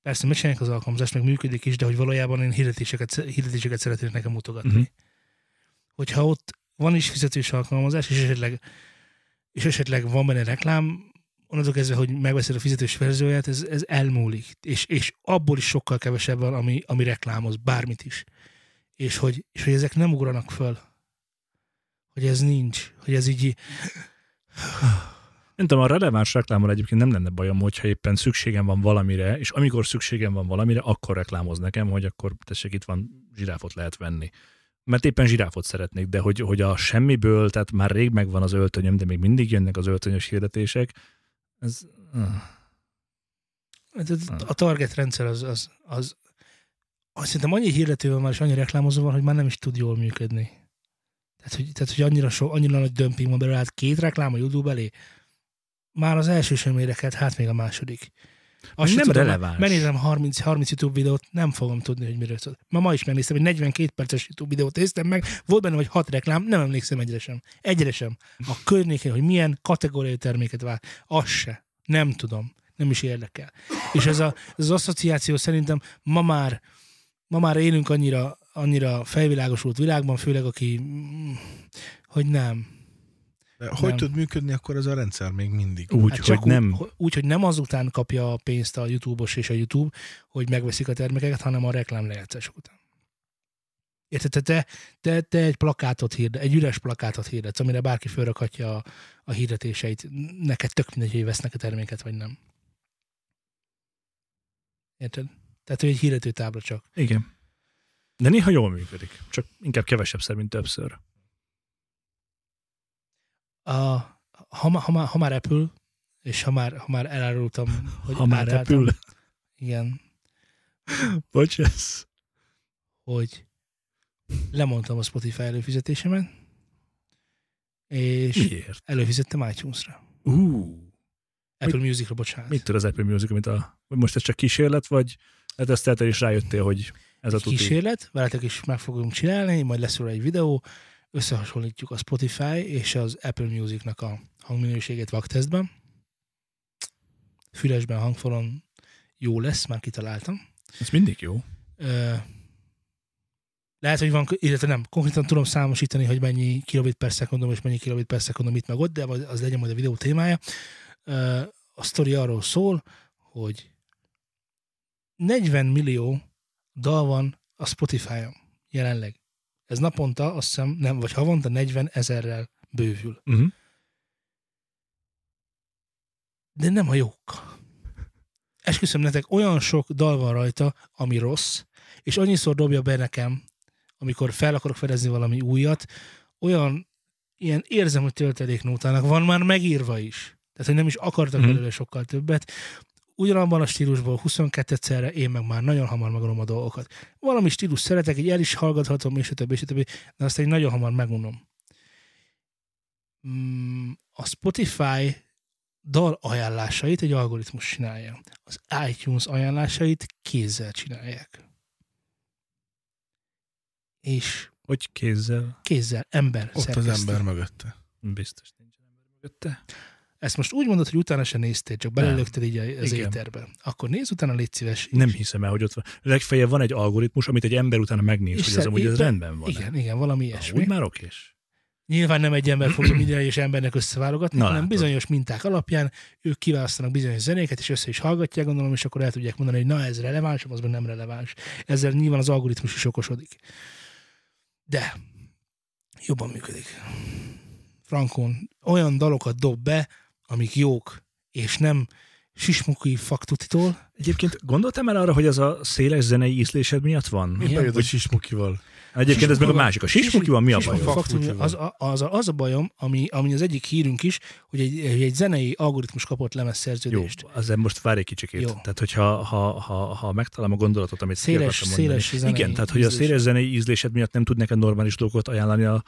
persze megcsinálják az alkalmazást, meg működik is, de hogy valójában én hirdetéseket, hirdetéseket szeretnék nekem mutogatni. Mhm. Hogyha ott van is fizetős alkalmazás, és esetleg, és esetleg van benne reklám, onnantól kezdve, hogy megveszed a fizetős verzióját, ez, ez elmúlik. És, és abból is sokkal kevesebb van, ami, ami reklámoz, bármit is. És hogy, és hogy ezek nem ugranak föl. Hogy ez nincs. Hogy ez így... Nem tudom, a releváns reklámmal egyébként nem lenne bajom, hogyha éppen szükségem van valamire, és amikor szükségem van valamire, akkor reklámoz nekem, hogy akkor tessék, itt van, zsiráfot lehet venni. Mert éppen zsiráfot szeretnék, de hogy, hogy a semmiből, tehát már rég megvan az öltönyöm, de még mindig jönnek az öltönyös hirdetések, ez... Ez- A target rendszer az, az, az, az szerintem annyi hirdető van már, és annyi reklámozó van, hogy már nem is tud jól működni. Tehát, hogy, tehát, hogy annyira, so, annyira nagy dömping van belőle, hát két reklám a YouTube elé, már az első sem érdekelt, hát még a második. Se nem tudom, releváns. Megnézem 30, 30 YouTube videót, nem fogom tudni, hogy miről szól. Ma, ma is megnéztem, egy 42 perces YouTube videót néztem meg, volt benne vagy 6 reklám, nem emlékszem egyre sem. Egyre sem. A környékén, hogy milyen kategóriai terméket vár, az se. Nem tudom. Nem is érdekel. És ez, a, ez az asszociáció szerintem ma már, ma már élünk annyira, annyira felvilágosult világban, főleg aki, mm, hogy nem. De hogy Nem. tud működni akkor ez a rendszer még mindig? Úgy, Hát hogy nem. Úgy, úgy, hogy nem azután kapja a pénzt a YouTube-os és a YouTube, hogy megveszik a termékeket, hanem a reklám lejátszások után. Érted? Te, te, te, te egy plakátot hirdet, egy üres plakátot hirdetsz, amire bárki fölrakhatja a, a hirdetéseit. Neked tök mindegy, hogy vesznek a terméket, vagy nem. Érted? Tehát, hogy egy hirdető tábla csak. Igen. De néha jól működik. Csak inkább kevesebbszer, mint többször. A, ha, ma- ha, ha már Apple, és ha már, ha már elárultam, hogy Ha már átálltam- repül. Igen, Bocs, ez. hogy lemondtam a Spotify előfizetésemet, és Miért? előfizettem iTunes-ra. Ú, Apple Music-ra, bocsánat. mit tud az Apple Music, mint a... Most ez csak kísérlet, vagy letesztelted és rájöttél, hogy ez a tuti? kísérlet, veletek is meg fogunk csinálni, majd lesz róla egy videó, összehasonlítjuk a Spotify és az Apple Music-nak a hangminőségét vaktesztben. Fülesben, hangfalon jó lesz, már kitaláltam. Ez mindig jó. Ö, lehet, hogy van, illetve nem, konkrétan tudom számosítani, hogy mennyi kilobit per szekundum és mennyi kilobit per szekundum itt meg ott, de az legyen majd a videó témája. Ö, A sztori arról szól, hogy 40 millió dal van a Spotify-on jelenleg. Ez naponta, azt hiszem, nem, vagy havonta 40 ezerrel bővül. Uh-huh. de nem a jók. Esküszöm nektek, olyan sok dal van rajta, ami rossz, és annyiszor dobja be nekem, amikor fel akarok fedezni valami újat, olyan ilyen érzem, hogy tölteléknótának van már megírva is. Tehát, hogy nem is akartak Mhm. belőle sokkal többet. Ugyanabban a stílusból 22 egyszerre én meg már nagyon hamar megunom a dolgokat. Valami stílus szeretek, így el is hallgathatom, és többi, és többi, de aztán így nagyon hamar megunom. Mm, A Spotify dal ajánlásait egy algoritmus csinálja. Az iTunes ajánlásait kézzel csinálják. És Hogy kézzel? kézzel, ember Ott szerkeszti. az ember mögötte. Biztos nincsen ember mögötte. Ezt most úgy mondod, hogy utána se néztél, csak belelökted így az Igen. éterbe. Akkor nézz utána, légy szíves. és- Nem hiszem el, hogy ott van. Legfeljebb van egy algoritmus, amit egy ember utána megnéz, És hogy az amúgy ez rendben van. Igen, igen, valami ilyesmi. Úgy már okés. Nyilván nem egy ember fogja minden egyes embernek összeválogatni, Na, hanem látod. bizonyos minták alapján ők kiválasztanak bizonyos zenéket, és össze is hallgatják, gondolom, és akkor el tudják mondani, hogy na ez releváns, az meg nem releváns. Ezzel nyilván az algoritmus is okosodik. De jobban működik. Frankon olyan dalokat dob be, amik jók, és nem sismuki faktutitól. Egyébként gondoltam el arra, hogy az a széles zenei ízlésed miatt van? Igen. Bejött a sismukival. Egyébként ez meg a másik. A sismuki van, mi a baj? az, a- az, a, az a bajom, ami, ami az egyik hírünk is, hogy egy, egy zenei algoritmus kapott Jó, lemezszerződést. azért most várj egy kicsikét. Jó. Tehát, hogyha ha, ha, ha megtalálom a gondolatot, amit ki Széles- mondani. széles zenei Igen, tehát, hogy a ízlés. széles zenei ízlésed miatt nem tud neked normális dolgokat ajánlani a,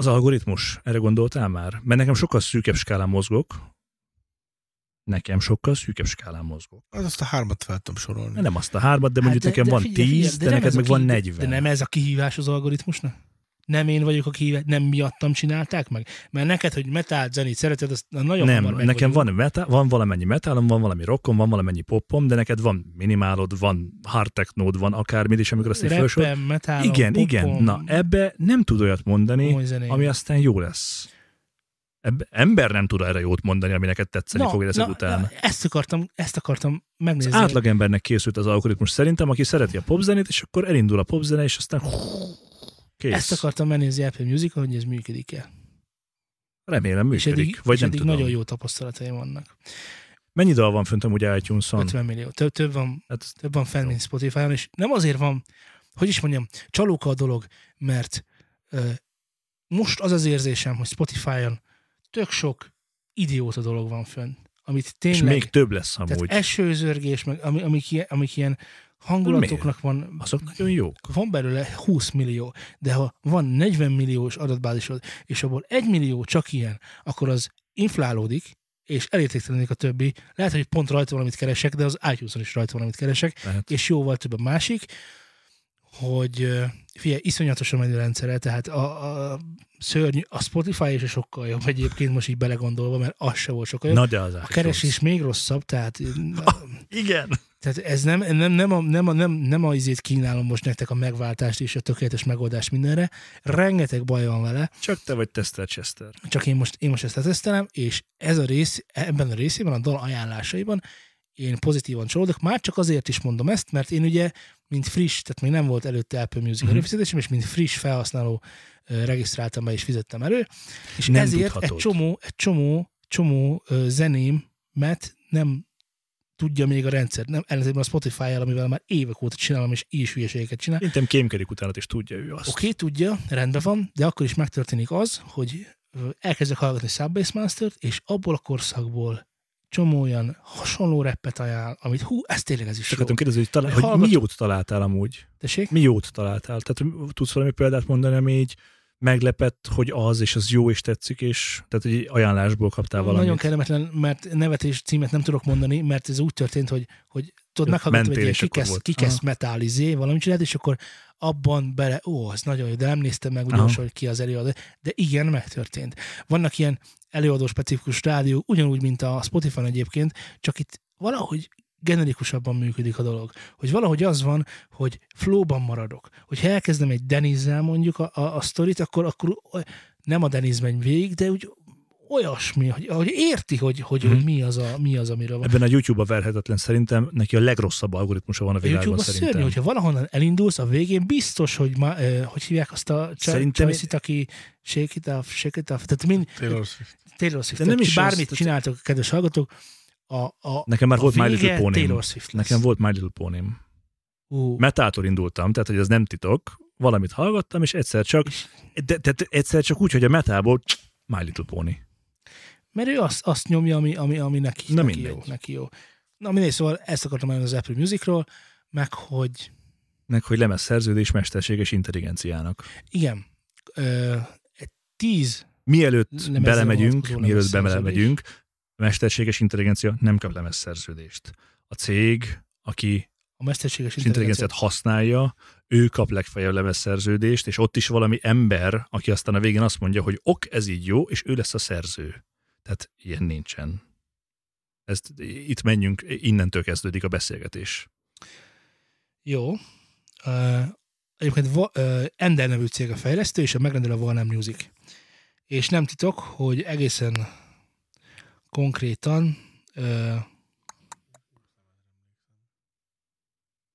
az algoritmus. Erre gondoltál már? Mert nekem sokkal szűkebb skálán mozgok. Nekem sokkal szűkebb skálán mozgok. Az azt a hármat fel tudom sorolni. Nem azt a hármat, de mondjuk Hát nekem van figyelj, 10, figyelj, de, nem neked meg van kihí- 40. De nem ez a kihívás az algoritmusnak? Nem én vagyok a kihívás, nem miattam csinálták meg? Mert neked, hogy metal zenét szereted, az nagyon nem, hamar nekem van, metal, van valamennyi metalom, van valami rockom, van valamennyi popom, de neked van minimálod, van hard technód, van akármit, és amikor azt így felsor... Metalom, Igen, popom, igen. Na, ebbe nem tud olyat mondani, ami aztán jó lesz. Ember nem tud erre jót mondani, ami neked tetszeni fog ezek után. Na, ezt akartam, ezt akartam Az megnézni. átlagembernek készült az algoritmus szerintem, aki szereti a popzenét, és akkor elindul a popzene, és aztán kész. Ezt akartam megnézni Apple music hogy ez működik-e. Remélem És működik, eddig, vagy és nem eddig tudom. nagyon jó tapasztalataim vannak. Mennyi dal van fönt amúgy iTunes-on? 50 millió. Több, több van, Hát, több van fenn, mint Spotify-on, és nem azért van, hogy is mondjam, csalóka a dolog, mert ö, most az az érzésem, hogy Spotify-on tök sok idióta dolog van fönn, amit és tényleg... még több lesz tehát amúgy. esőzörgés, meg ami, amik, ilyen, amik ilyen hangulatoknak van, Azok nagyon jók. van belőle 20 millió, de ha van 40 milliós adatbázisod, és abból 1 millió csak ilyen, akkor az inflálódik, és elértéktelenik a többi. Lehet, hogy pont rajta valamit keresek, de az iTunes-on is rajta valamit keresek, Lehet. és jóval több a másik, hogy figyelj, iszonyatosan menő rendszere, tehát a, a szörny, a Spotify is sokkal jobb egyébként most így belegondolva, mert az se volt sokkal jobb. Na de az a keresés még rosszabb, tehát Igen. Tehát ez nem, nem, nem, a, nem, a, nem, nem a izét kínálom most nektek a megváltást és a tökéletes megoldást mindenre. Rengeteg baj van vele, Csak te vagy tesztelt Chester. csak én most, én most ezt tesztelem, és ez a rész, ebben a részében, a dal ajánlásaiban én pozitívan csalódok, már csak azért is mondom ezt, mert én ugye, mint friss, tehát még nem volt előtte Apple Music Mhm. uh-huh. előfizetésem, és mint friss felhasználó regisztráltam be és fizettem elő, és Nem ezért tudhatod. egy csomó, egy csomó, csomó ö, zenémet nem tudja még a rendszer. Nem, ellentétben a Spotify-jal, amivel már évek óta csinálom, és így is hülyeségeket csinál. Szerintem kémkedik utána, és tudja ő azt. Oké, okay, tudja, rendben van, de akkor is megtörténik az, hogy elkezdek hallgatni Subbase Master-t, és abból a korszakból csomó olyan hasonló reppet ajánl, amit hú, ez tényleg ez is Csak jó. kérdezni, hogy, talál, hogy mi jót találtál amúgy? Tessék? Mi jót találtál? Tehát tudsz valami példát mondani, ami így meglepett, hogy az, és az jó, és tetszik, és tehát egy ajánlásból kaptál valamit. Nagyon kellemetlen, mert nevet és címet nem tudok mondani, mert ez úgy történt, hogy, hogy tudod, Jó, meghallgattam egy ilyen kikesz, kikesz Aha. metalizé, valamit csinált, és akkor abban bele, ó, az nagyon jó, de nem néztem meg ugyanis, hogy ki az előadó. De igen, megtörtént. Vannak ilyen előadó specifikus rádió, ugyanúgy, mint a Spotify egyébként, csak itt valahogy generikusabban működik a dolog. Hogy valahogy az van, hogy flowban maradok. Hogyha elkezdem egy Denizzel mondjuk a, a, a sztorit, akkor, akkor nem a Deniz megy végig, de úgy olyasmi, hogy, hogy érti, hogy, hogy, Mhm. hogy mi, az a, mi az, amiről van. Ebben a YouTube-a verhetetlen szerintem, neki a legrosszabb algoritmusa van a A világon YouTube-a szerintem. szörnyű, hogyha valahonnan elindulsz, a végén biztos, hogy, ma, eh, hogy hívják azt a Szerintem- Csajszit, aki shake it off, shake it off, tehát mind Taylor Swift. Taylor Swift. De nem is bármit az, csináltok, kedves hallgatók, a, a, Nekem már a volt My Little pony. Nekem volt My Little pony Ú, Metától indultam, tehát hogy ez nem titok, valamit hallgattam, és egyszer csak, de, de, de egyszer csak úgy, hogy a metából My Little Pony. mert ő azt, azt nyomja, ami, ami, ami neki, Na neki jó. Neki jó. Na mindegy, szóval ezt akartam mondani az Apple Musicról, meg hogy Meg, hogy lemez szerződés mesterséges intelligenciának. igen, ö, tíz Mielőtt belemegyünk, mielőtt belemegyünk, a mesterséges intelligencia nem kap lemez szerződést. A cég, aki a mesterséges intelligenciát használja, ő kap legfeljebb lemezszerződést, és ott is valami ember, aki aztán a végén azt mondja, hogy ok, ez így jó, és ő lesz a szerző. Tehát ilyen nincsen. Ezt, itt menjünk, innentől kezdődik a beszélgetés. Jó. Uh, egyébként uh, Ender nevű cég a fejlesztő, és a megrendelő a Warner Music. És nem titok, hogy egészen konkrétan uh,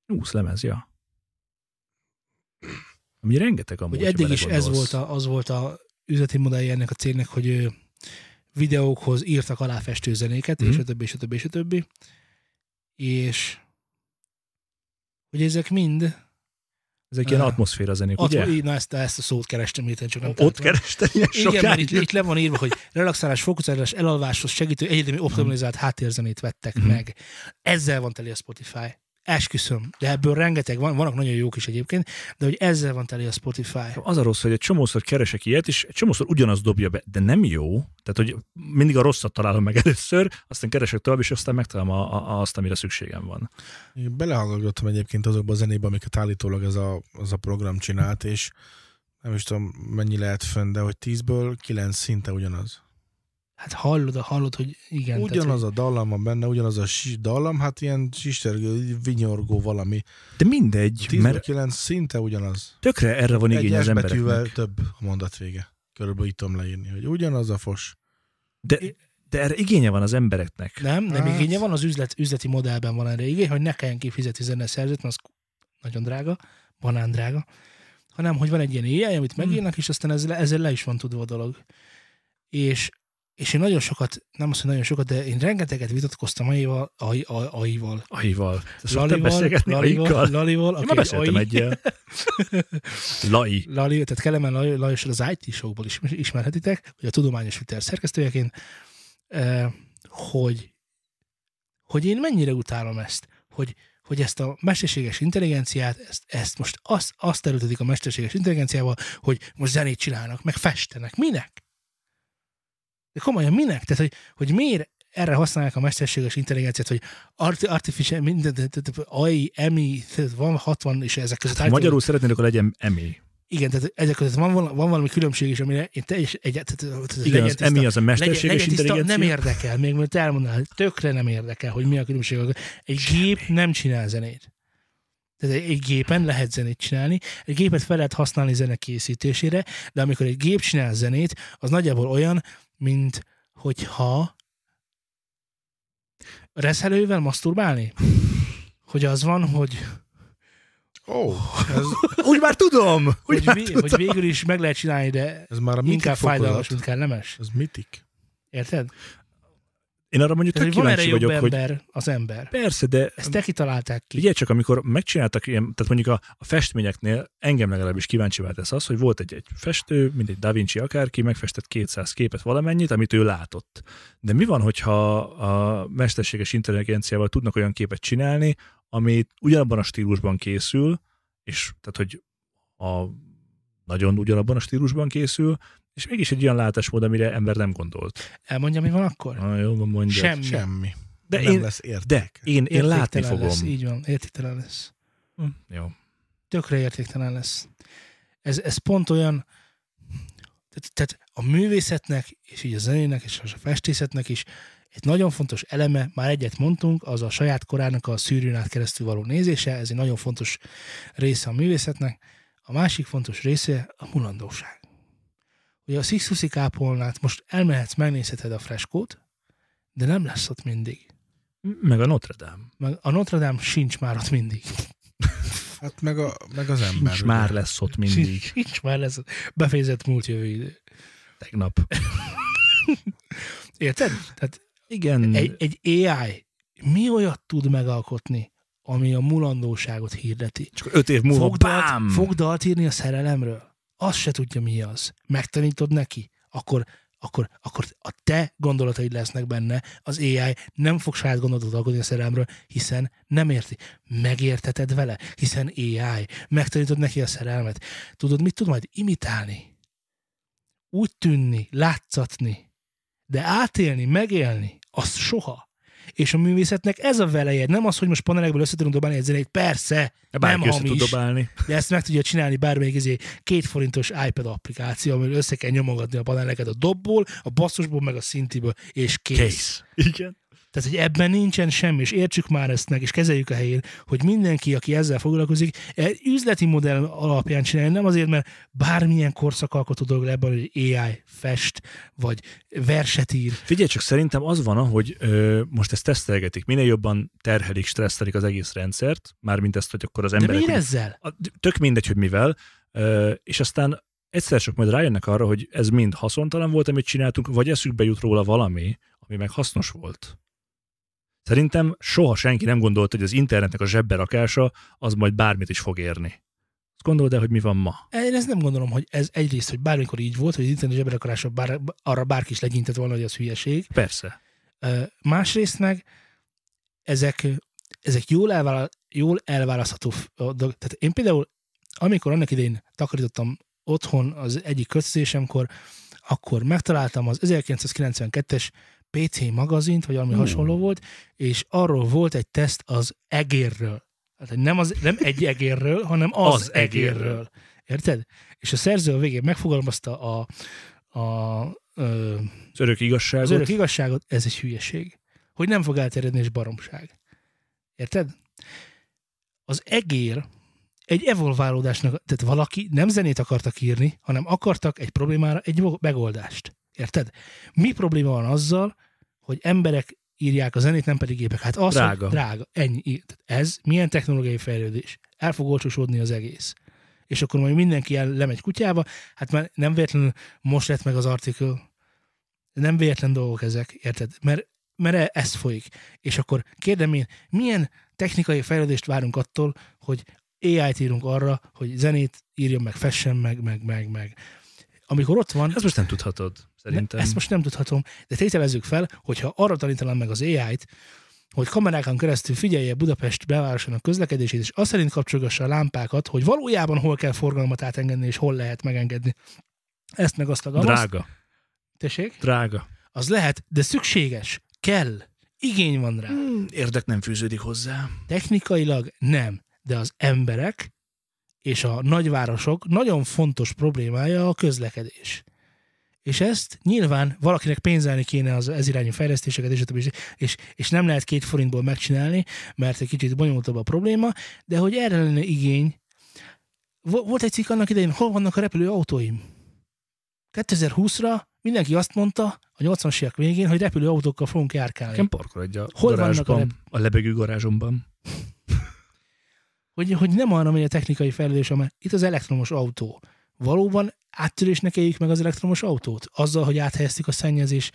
20 lemez, ja. Ami rengeteg amúgy, hogy eddig is ez volt a, az volt a üzleti modellje ennek a cégnek, hogy videókhoz írtak alá festőzenéket, és Mhm. a többi, és a többi, és a többi. És hogy ezek mind Ezek ilyen atmoszféra zenék, Ott, ugye? na ezt, ezt a szót kerestem, itt csak nem Ott kerestem ilyen Igen, mert itt, itt le van írva, hogy relaxálás, fókuszálás, elalváshoz segítő egyedemi optimalizált háttérzenét vettek Mhm. meg. Ezzel van teli a Spotify. Esküszöm. De ebből rengeteg van, vannak nagyon jók is egyébként, de hogy ezzel van teli a Spotify. Az a rossz, hogy egy csomószor keresek ilyet, és egy csomószor ugyanaz dobja be, de nem jó. Tehát, hogy mindig a rosszat találom meg először, aztán keresek tovább, és aztán megtalálom a, a, azt, amire szükségem van. Én belehallgattam egyébként azokba a zenébe, amiket állítólag ez a, az a program csinált, és nem is tudom, mennyi lehet fönn, de hogy 10-ből 9 szinte ugyanaz. Hát hallod, hallod, hogy igen. ugyanaz tehát, a dallam van benne, ugyanaz a si- dallam, hát ilyen sistergő, vinyorgó valami. De mindegy, 10-ből mert 9 szinte ugyanaz. tökre erre van Egy igény az S betűvel embereknek. több a mondat vége. Körülbelül így tudom leírni, hogy ugyanaz a fos. De, de erre igénye van az embereknek. nem, nem Hát- igénye van, az üzlet, üzleti modellben van erre igény, hogy ne kelljen kifizetni zeneszerzőt, mert az nagyon drága, banán drága, hanem hogy van egy ilyen AI, amit megírnak, és aztán ezzel, ezzel le is van tudva a dolog. És és én nagyon sokat, nem azt, hogy nagyon sokat, de én rengeteget vitatkoztam AI-val, AI, AI-val. Aival. Szoktál Lalival, Lalival? Lalival, Én aki már egy beszéltem AI. egyel. Lai. Lali, tehát Kelemen Laj- Lajos az IT showból is ismerhetitek, hogy a Tudományos Viter szerkesztőjeként, eh, hogy, hogy én mennyire utálom ezt, hogy, hogy ezt a mesterséges intelligenciát, ezt, ezt most azt, azt erőltetik a mesterséges intelligenciával, hogy most zenét csinálnak, meg festenek. Minek? De komolyan minek? Tehát, hogy, hogy miért, erre használják a mesterséges intelligenciát, hogy arti- artificial, minden, AI, EMI, van 60, és ezek között Ha magyarul szeretnének, akkor legyen emi. igen, tehát ezek között van, van valami különbség is, amire én teljes egyet, Igen, legyen az emi az a legyen, mesterséges legyen tiszta, intelligencia. nem érdekel, még mert elmondanál, tökre nem érdekel, hogy mi a különbség. Egy gép nem csinál zenét. Tehát egy, egy gépen lehet zenét csinálni, egy gépet fel lehet használni zene készítésére, de amikor egy gép csinál zenét, az nagyjából olyan, mint hogyha reszelővel maszturbálni? Hogy az van, hogy, Ó, ez, Úgy már tudom! Úgy hogy, már vé, tudom. hogy végül is meg lehet csinálni, de ez már a inkább fájdalmas, mint kellemes. Ez mitik. Érted? Én arra mondjuk Tehát, tök van erre kíváncsi jobb vagyok, hogy ember az ember. persze, de Ezt te kitalálták ki. Figyelj csak, amikor megcsináltak ilyen, tehát mondjuk a, a festményeknél engem legalábbis kíváncsivá tesz az, hogy volt egy, egy festő, mint egy Da Vinci akárki, megfestett 200 képet valamennyit, amit ő látott. De mi van, hogyha a mesterséges intelligenciával tudnak olyan képet csinálni, ami ugyanabban a stílusban készül, és tehát, hogy a nagyon ugyanabban a stílusban készül, és mégis egy olyan látásmód, amire ember nem gondolt. Elmondja, mi van akkor? Ah, jó, mondja. Semmi. Semmi. De nem én, lesz érték. de én, én látni fogom. Lesz, így van, értéktelen lesz. Hm, Jó. Tökre értéktelen lesz. Ez, ez pont olyan, tehát, tehát a művészetnek, és így a zenének, és a festészetnek is egy nagyon fontos eleme, már egyet mondtunk, az a saját korának a szűrőn át keresztül való nézése, ez egy nagyon fontos része a művészetnek. A másik fontos része a mulandóság. Ugye a Sixtusi kápolnát most elmehetsz, megnézheted a freskót, de nem lesz ott mindig. Meg a Notre Dame. Meg a Notre Dame sincs már ott mindig. Hát meg, a, meg az ember. Sincs már lesz ott mindig. Sincs, sincs már lesz. Befejezett múlt jövő idő. Tegnap. Érted? Tehát Igen. egy, egy AI mi olyat tud megalkotni, ami a mulandóságot hirdeti? Csak öt év múlva, Fog bám! dalt, fog dalt írni a szerelemről? Azt se tudja, mi az. Megtanítod neki? Akkor, akkor, akkor a te gondolataid lesznek benne, az AI nem fog saját gondolatot alkotni a szerelemről, hiszen nem érti. Megérteted vele, hiszen AI. Megtanítod neki a szerelmet. Tudod, mit tud majd imitálni? Úgy tűnni, látszatni, de átélni, megélni, az soha. És a művészetnek ez a veleje, nem az, hogy most panelekből össze tudunk dobálni egy zenét, persze, Bárki nem össze tud hamis. dobálni. de ezt meg tudja csinálni bármelyik izé, két forintos iPad applikáció, amivel össze kell nyomogatni a paneleket a dobból, a basszusból, meg a szintiből, és kész. Kész. Igen. Tehát, hogy ebben nincsen semmi, és értsük már ezt meg, és kezeljük a helyén, hogy mindenki, aki ezzel foglalkozik, egy üzleti modell alapján csinálja, nem azért, mert bármilyen korszakalkotó dolog ebben, hogy AI fest, vagy verset ír. Figyelj csak, szerintem az van, hogy ö, most ezt tesztelgetik. Minél jobban terhelik, stresszelik az egész rendszert, mármint ezt, hogy akkor az De emberek... miért ezzel? A- tök mindegy, hogy mivel, ö, és aztán egyszer csak majd rájönnek arra, hogy ez mind haszontalan volt, amit csináltunk, vagy eszükbe jut róla valami, ami meg hasznos volt. Szerintem soha senki nem gondolta, hogy az internetnek a zsebbe rakása az majd bármit is fog érni. Azt gondolod el, hogy mi van ma? Én ezt nem gondolom, hogy ez egyrészt, hogy bármikor így volt, hogy az internet zsebrekarása bár, arra bárki is legyintett volna, hogy az hülyeség. Persze. Másrészt meg ezek, ezek jól, elvála, jól elválasztható. Tehát én például, amikor annak idején takarítottam otthon az egyik költözésemkor, akkor megtaláltam az 1992-es PC magazint, vagy valami Hú. hasonló volt, és arról volt egy teszt az egérről. Tehát nem, az, nem egy egérről, hanem az, Az egérről. egérről. Érted? És a szerző a végén megfogalmazta a, a, ö, Az örök igazságot. az örök igazságot, ez egy hülyeség. Hogy nem fog elterjedni, és baromság. Érted? Az egér egy evolválódásnak, tehát valaki nem zenét akartak írni, hanem akartak egy problémára egy megoldást. Érted? Mi probléma van azzal, hogy emberek írják a zenét, nem pedig gépek? Hát az, Drága. drága. Ennyi. Ez milyen technológiai fejlődés? El fog olcsosodni az egész. És akkor majd mindenki el, lemegy kutyába, hát már nem véletlenül most lett meg az artikel, nem véletlen dolgok ezek, érted? Mert, mert e- ez folyik. És akkor kérdem én, milyen technikai fejlődést várunk attól, hogy AI-t írunk arra, hogy zenét írjon meg, fessen meg, meg, meg, meg. Amikor ott van, Ezt most nem tudhatod, szerintem. ne, ezt most nem tudhatom, de tételezzük fel, hogyha arra tanítanám meg az AI-t, hogy kamerákon keresztül figyelje Budapest belvárosának közlekedését, és azt szerint kapcsolgassa a lámpákat, hogy valójában hol kell forgalmat átengedni, és hol lehet megengedni. Ezt meg azt a gamaszt. Drága. Tessék? Drága. Az lehet, de szükséges. Kell. Igény van rá. Hmm, érdek nem fűződik hozzá. Technikailag nem, de az emberek és a nagyvárosok nagyon fontos problémája a közlekedés. És ezt nyilván valakinek pénzelni kéne az ez irányú fejlesztéseket, és, és, és nem lehet két forintból megcsinálni, mert egy kicsit bonyolultabb a probléma, de hogy erre lenne igény. Vo- Volt egy cikk annak idején, hol vannak a repülő autóim? 2020-ra mindenki azt mondta a 80-as évek végén, hogy repülő autókkal fogunk járkálni. Nekem parkol egy a Hol vannak a garázsban, rep- a lebegő garázsomban. hogy, hogy nem arra megy a technikai fejlődés, mert itt az elektromos autó. Valóban áttörésnek éljük meg az elektromos autót? Azzal, hogy áthelyeztük a szennyezés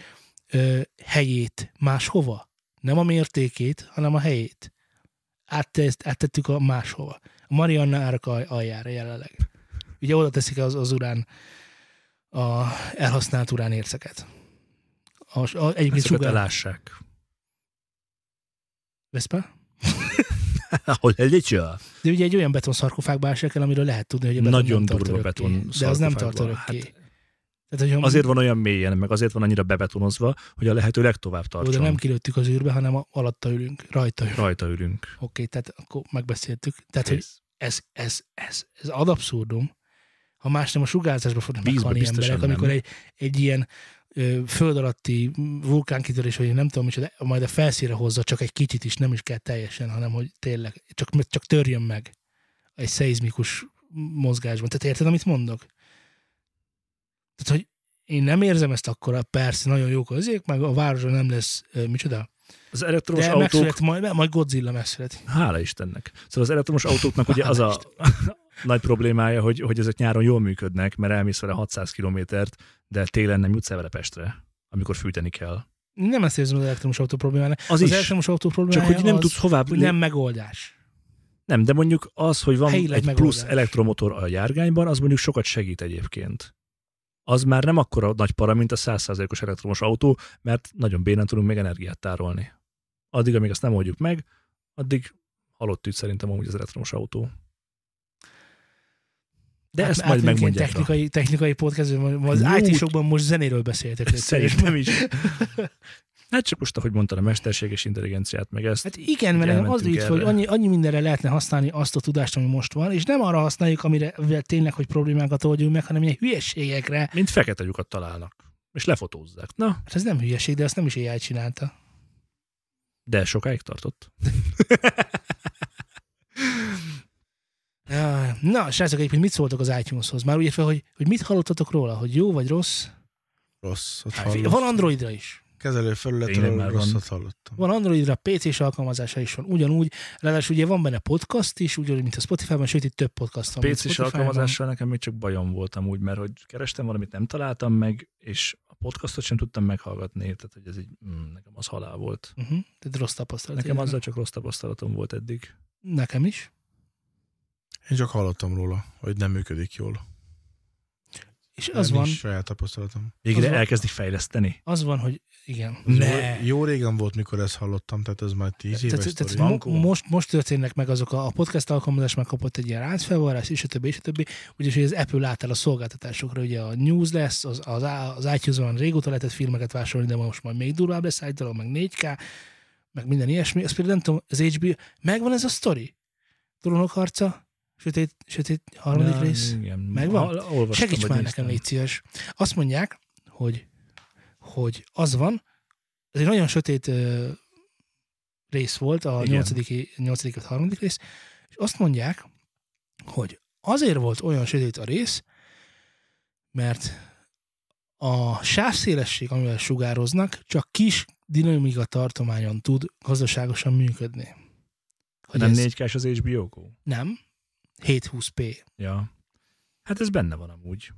ö, helyét máshova? Nem a mértékét, hanem a helyét. Átteszt, áttettük a máshova. A Marianna árak al- aljára jelenleg. Ugye oda teszik az, az urán, a elhasznált urán érceket. A, a, egyébként Ezeket sugár... elássák. Vespa? Ahol elicsia? De ugye egy olyan betonszarkofágba ásják el, amiről lehet tudni, hogy a beton Nagyon nem tart durva örökké. beton De az nem tart örökké. Hát, Tehát, hogyha azért van olyan mélyen, meg azért van annyira bebetonozva, hogy a lehető legtovább tartson. de nem kilőttük az űrbe, hanem a- alatta ülünk, rajta ülünk. Rajta ülünk. Oké, tehát akkor megbeszéltük. Tehát, hogy Kész. ez, ez, ez, ez ad abszurdum. Ha más nem a sugárzásba fognak meghalni emberek, amikor egy, egy ilyen föld alatti vulkánkitörés, vagy nem tudom micsoda, majd a felszíre hozza csak egy kicsit is, nem is kell teljesen, hanem hogy tényleg, csak, csak törjön meg egy szeizmikus mozgásban. Tehát érted, amit mondok? Tehát, hogy én nem érzem ezt akkor, persze, nagyon jók az meg a városban nem lesz, micsoda, Az elektromos de autók, megszület majd, majd Godzilla megszület. hála Istennek. Szóval az elektromos autóknak ugye az a nagy problémája, hogy, hogy ezek nyáron jól működnek, mert elmész vele 600 kilométert, de télen nem jutsz el vele Pestre, amikor fűteni kell. Nem ezt érzem az elektromos autó problémának. Az, Az, is. elektromos autó Csak problémája hogy nem az, tudsz hová... hogy nem megoldás. nem, de mondjuk az, hogy van Helyileg egy megoldás. plusz elektromotor a járgányban, az mondjuk sokat segít egyébként. Az már nem akkora nagy para, mint a 100%-os elektromos autó, mert nagyon bénán tudunk még energiát tárolni. Addig, amíg azt nem oldjuk meg, addig halott ügy szerintem amúgy az elektromos autó. De Hát ezt majd megmondják. technikai, technikai podcastban, az. IT-sokban most zenéről beszéltek. Szerintem is. Hát csak most, ahogy mondtad, a mesterséges intelligenciát, meg ezt. Hát igen, mert az így, hogy annyi, annyi mindenre lehetne használni azt a tudást, ami most van, és nem arra használjuk, amire tényleg, hogy problémákat oldjunk meg, hanem ilyen hülyeségekre. mint fekete lyukat találnak. És lefotózzák. Na, Hát ez nem hülyeség, de ezt nem is AI csinálta. de sokáig tartott. Na, srácok, egyébként mit szóltok az iTunes-hoz? Már úgy fel, hogy, hogy mit hallottatok róla, hogy jó vagy rossz? Rossz. Hát, van Androidra is. Kezelő Tényleg felületről már van. rosszat hallottam. Van Androidra, PC-s alkalmazása is van, ugyanúgy. Ráadásul ugye van benne podcast is, ugyanúgy, mint a Spotify-ban, sőt, itt több podcast van. PC-s alkalmazással nekem még csak bajom voltam úgy, mert hogy kerestem valamit, nem találtam meg, és a podcastot sem tudtam meghallgatni, tehát hogy ez így, mm, nekem az halál volt. Uh-huh. Tehát rossz tapasztalat. Nekem azzal csak rossz tapasztalatom volt eddig. Nekem is. Én csak hallottam róla, hogy nem működik jól. És az Nem van, is saját tapasztalatom. Végre Az van- elkezdik fejleszteni. az van, hogy igen. Ne. Jó, jó régen volt, mikor ezt hallottam, tehát ez majd tíz éves Tehát, tehát mo- most, most történnek meg azok a, a podcast alkalmazás megkapott egy ilyen ráncfelvarrás, és a többi, és a többi. Ugyanis hogy az Apple átáll a szolgáltatásokra, ugye a news lesz, az, az, az iTunes-on régóta lehetett filmeket vásárolni, de most majd még durvább lesz állítólag, meg 4K, meg minden ilyesmi. Azt például nem tudom, az HBO, megvan ez a sztori? Trónok harca, sötét, sötét harmadik Ja, rész. Igen. Megvan? Olvastam, Segíts már néztem. nekem, légy szíves. Azt mondják, hogy, hogy az van, ez egy nagyon sötét ö, rész volt, a Igen. nyolcadik, nyolcadik vagy harmadik rész, és azt mondják, hogy azért volt olyan sötét a rész, mert a sávszélesség, amivel sugároznak, csak kis dinamika tartományon tud gazdaságosan működni. Hogy Nem ez 4 k az HBO Go? Nem. 720p. Ja. Hát ez benne van amúgy.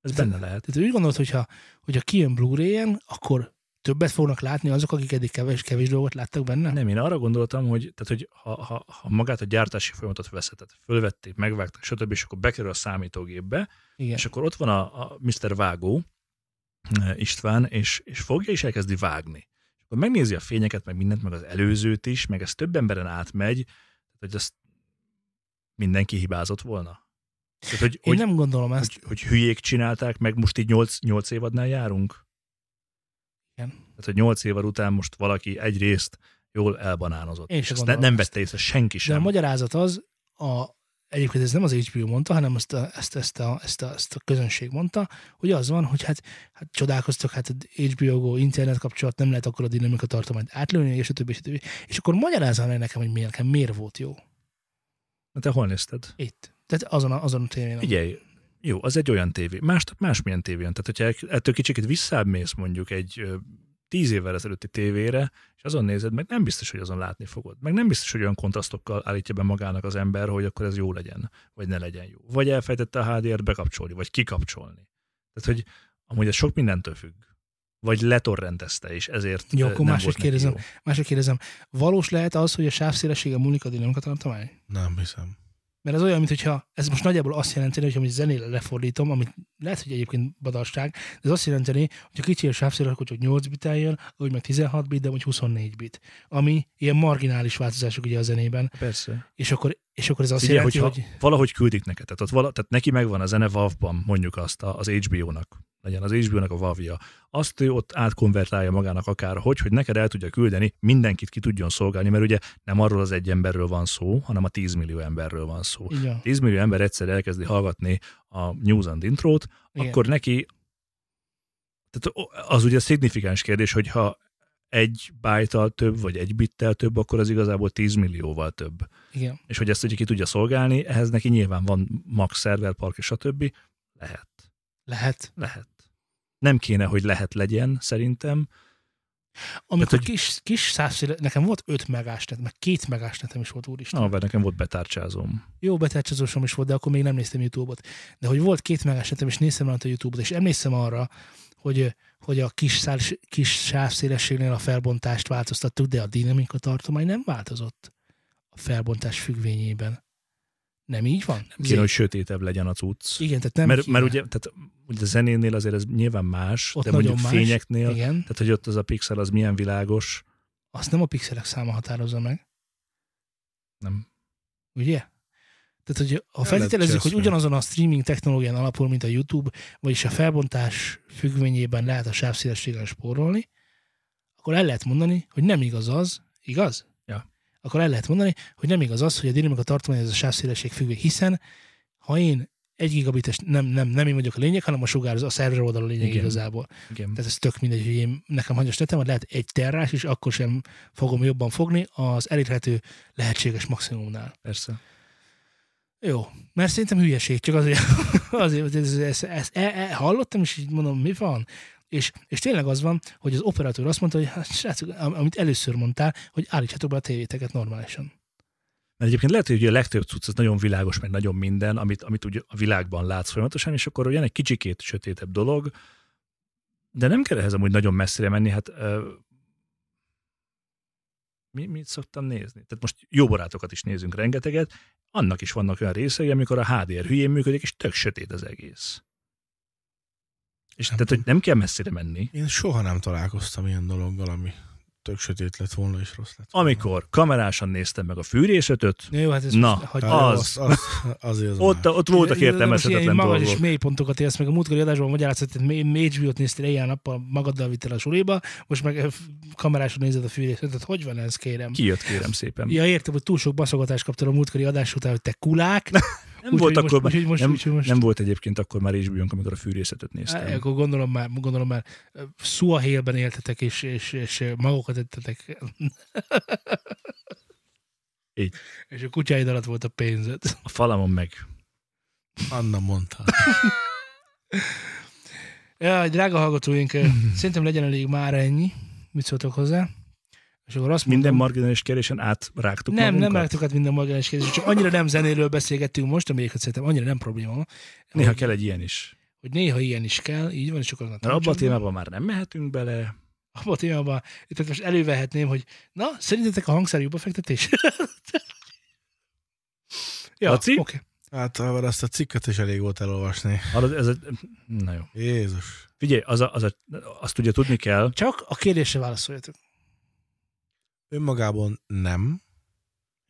Ez benne lehet. Tehát úgy gondolod, hogyha, hogyha kijön Blu-ray-en, akkor többet fognak látni azok, akik eddig kevés, kevés dolgot láttak benne? Nem, én arra gondoltam, hogy, tehát, hogy ha, ha, ha magát a gyártási folyamatot veszetett, fölvették, megvágták, stb., és akkor bekerül a számítógépbe, Igen. és akkor ott van a, a Mr. Vágó, eh, István, és, és fogja és elkezdi vágni. És akkor megnézi a fényeket, meg mindent, meg az előzőt is, meg ez több emberen átmegy, hogy azt mindenki hibázott volna. Tehát, hogy, Én hogy, nem gondolom ezt. hogy, hogy hülyék csinálták, meg most így 8, 8 évadnál járunk? Tehát, hogy 8 év után most valaki egyrészt jól elbanánozott. Én sem Ezt ne, nem vette észre senki De a sem. magyarázat az, a, egyébként ez nem az HBO mondta, hanem ezt a, ezt, ezt, a, ezt, a, ezt a közönség mondta, hogy az van, hogy hát, hát csodálkoztak, hát HBO Go internet kapcsolat nem lehet akkor a dinamika tartományt átlőni, és a többi, és a többi. És akkor magyarázza meg nekem, hogy miért, nekem miért volt jó. Na, Te hol nézted? Itt. Tehát azon a, azon a tévén. Figyelj, jó, az egy olyan tévé. Más, másmilyen tévén. Tehát, hogyha ettől kicsit visszámész mondjuk egy tíz évvel ezelőtti tévére, és azon nézed, meg nem biztos, hogy azon látni fogod. Meg nem biztos, hogy olyan kontrasztokkal állítja be magának az ember, hogy akkor ez jó legyen, vagy ne legyen jó. Vagy elfejtette a HDR-t bekapcsolni, vagy kikapcsolni. Tehát, hogy amúgy ez sok mindentől függ. Vagy letorrentezte, és ezért Jó, akkor nem máshogy kérdezem. jó. Mások kérdezem, valós lehet az, hogy a sávszélessége múlik a dinamika tartomány? Nem hiszem. Mert ez olyan, mintha ez most nagyjából azt jelenteni, hogy amit zenére lefordítom, amit lehet, hogy egyébként badalság, de ez azt jelenteni, hogy a kicsi a sávszéles, akkor csak 8 bit jön, vagy meg 16 bit, de vagy 24 bit. Ami ilyen marginális változások ugye a zenében. Persze. És akkor, és akkor ez azt jelenti, hogy valahogy küldik neked, tehát, ott vala, tehát neki megvan a zene WAV-ban, mondjuk azt az HBO-nak, legyen az HBO-nak a WAV-ja, azt ő ott átkonvertálja magának akár, hogy, hogy neked el tudja küldeni, mindenkit ki tudjon szolgálni, mert ugye nem arról az egy emberről van szó, hanem a 10 millió emberről van szó. van. 10 millió ember egyszer elkezdi hallgatni a News and Intrót, Igen. akkor neki tehát az ugye szignifikáns kérdés, hogy ha egy bájtal több, vagy egy bittel több, akkor az igazából 10 millióval több Igen. és hogy ezt ugye ki tudja szolgálni, ehhez neki nyilván van max szerverpark és a többi. Lehet. Lehet. Lehet. Nem kéne, hogy lehet legyen, szerintem. Amikor hogy- kis, kis sávszéle, nekem volt 5 megás net, meg 2 megás netem is volt, úristen. Na, mert nekem volt betárcsázom. Jó betárcsázósom is volt, de akkor még nem néztem YouTube-ot. De hogy volt két megás netem, és néztem rajta a YouTube-ot, és emlékszem arra, hogy, hogy a kis, szál, kis sávszélességnél a felbontást változtattuk, de a dinamika tartomány nem változott a felbontás függvényében. Nem így van? Kéne, hogy sötétebb legyen a cucc. Igen, tehát nem mert, kéne. mert ugye, tehát, ugye a zenénél azért ez nyilván más, Ott de mondjuk más. fényeknél, Igen, tehát hogy ott az a pixel az milyen világos, azt nem a pixelek száma határozza meg, nem. ugye? Tehát, hogy ha El feltételezzük, hogy ugyanazon a streaming technológián alapul, mint a YouTube, vagyis a felbontás függvényében lehet a sávszélességgel spórolni, akkor el lehet mondani, hogy nem igaz az, igaz? Ja. Akkor el lehet mondani, hogy nem igaz az, hogy a dinamika tartomány ez a sávszélesség függvény, hiszen ha én egy gigabites, nem, nem, nem én vagyok a lényeg, hanem a sugározó, a szerver oldal a lényeg Igen. igazából. Igen. Tehát ez tök mindegy, hogy én, nekem hanyas netem, lehet egy terrás, és akkor sem fogom jobban fogni az elérhető lehetséges maximumnál. Persze. Jó, mert szerintem hülyeség, csak azért, azért hogy ez, ez, ez, e, e, hallottam, és így mondom, mi van? És, és tényleg az van, hogy az operatőr azt mondta, hogy hát, srácok, am- amit először mondtál, hogy állítsátok be a tévéteket normálisan. Mert egyébként lehet, hogy a legtöbb cucc az nagyon világos, meg nagyon minden, amit, amit ugye a világban látsz folyamatosan, és akkor jön egy kicsikét sötétebb dolog, de nem kell ehhez amúgy nagyon messzire menni, hát ö, mi, mit szoktam nézni? Tehát most jó barátokat is nézünk rengeteget, annak is vannak olyan részei, amikor a HDR hülyén működik, és tök sötét az egész. És Nem tehát, hogy nem kell messzire menni. Én soha nem találkoztam ilyen dologgal, ami tök sötét lett volna, és rossz lett volna. Amikor kamerásan néztem meg a fűrésötöt, Ja, jó, hát ez Na, Hát, az. az, az, azért az ott, már. ott voltak értelmezhetetlen magas dolgok. és mély pontokat élsz meg. A múltkori adásban magyarázott, hogy HBO-t néztél éjjel-nappal, magaddal vittél a suliba, most meg ö, kameráson nézed a. Tehát hogy van ez, kérem? Kijött, kérem szépen. Ja, értem, hogy túl sok baszogatást kaptál a múltkori adás után, hogy te kulák. Nem volt Úgyhogy akkor, most, most, nem, úgyhogy most, nem volt egyébként akkor már hbo amikor a fűrészetet néztem. Akkor gondolom már, gondolom már Suahélben éltetek, és, és, és magokat ettetek. Így. És a kutyáid alatt volt a pénzed. A falamon meg. Anna mondta. Ja, drága hallgatóink, szerintem legyen elég már ennyi. Mit szóltok hozzá? És akkor azt Minden mondom, marginális kérdésen átrágtuk nem, nem magunkat? rágtuk át minden marginális kérdés, csak annyira nem zenéről beszélgettünk most, ami szerintem annyira nem probléma. Néha hogy, kell egy ilyen is. hogy néha ilyen is kell, így van, és akkor Mert abba a témában már nem mehetünk bele. abba a témában, itt most elővehetném, hogy na, szerintetek a hangszer jó befektetés? ja, Laci? oké. Okay. Hát ha azt a cikket is elég volt elolvasni. Hallod, ez egy... Na jó. Jézus. Figyelj, az a, az a, azt ugye tudni kell, Csak a kérdésre válaszoljatok. Önmagában nem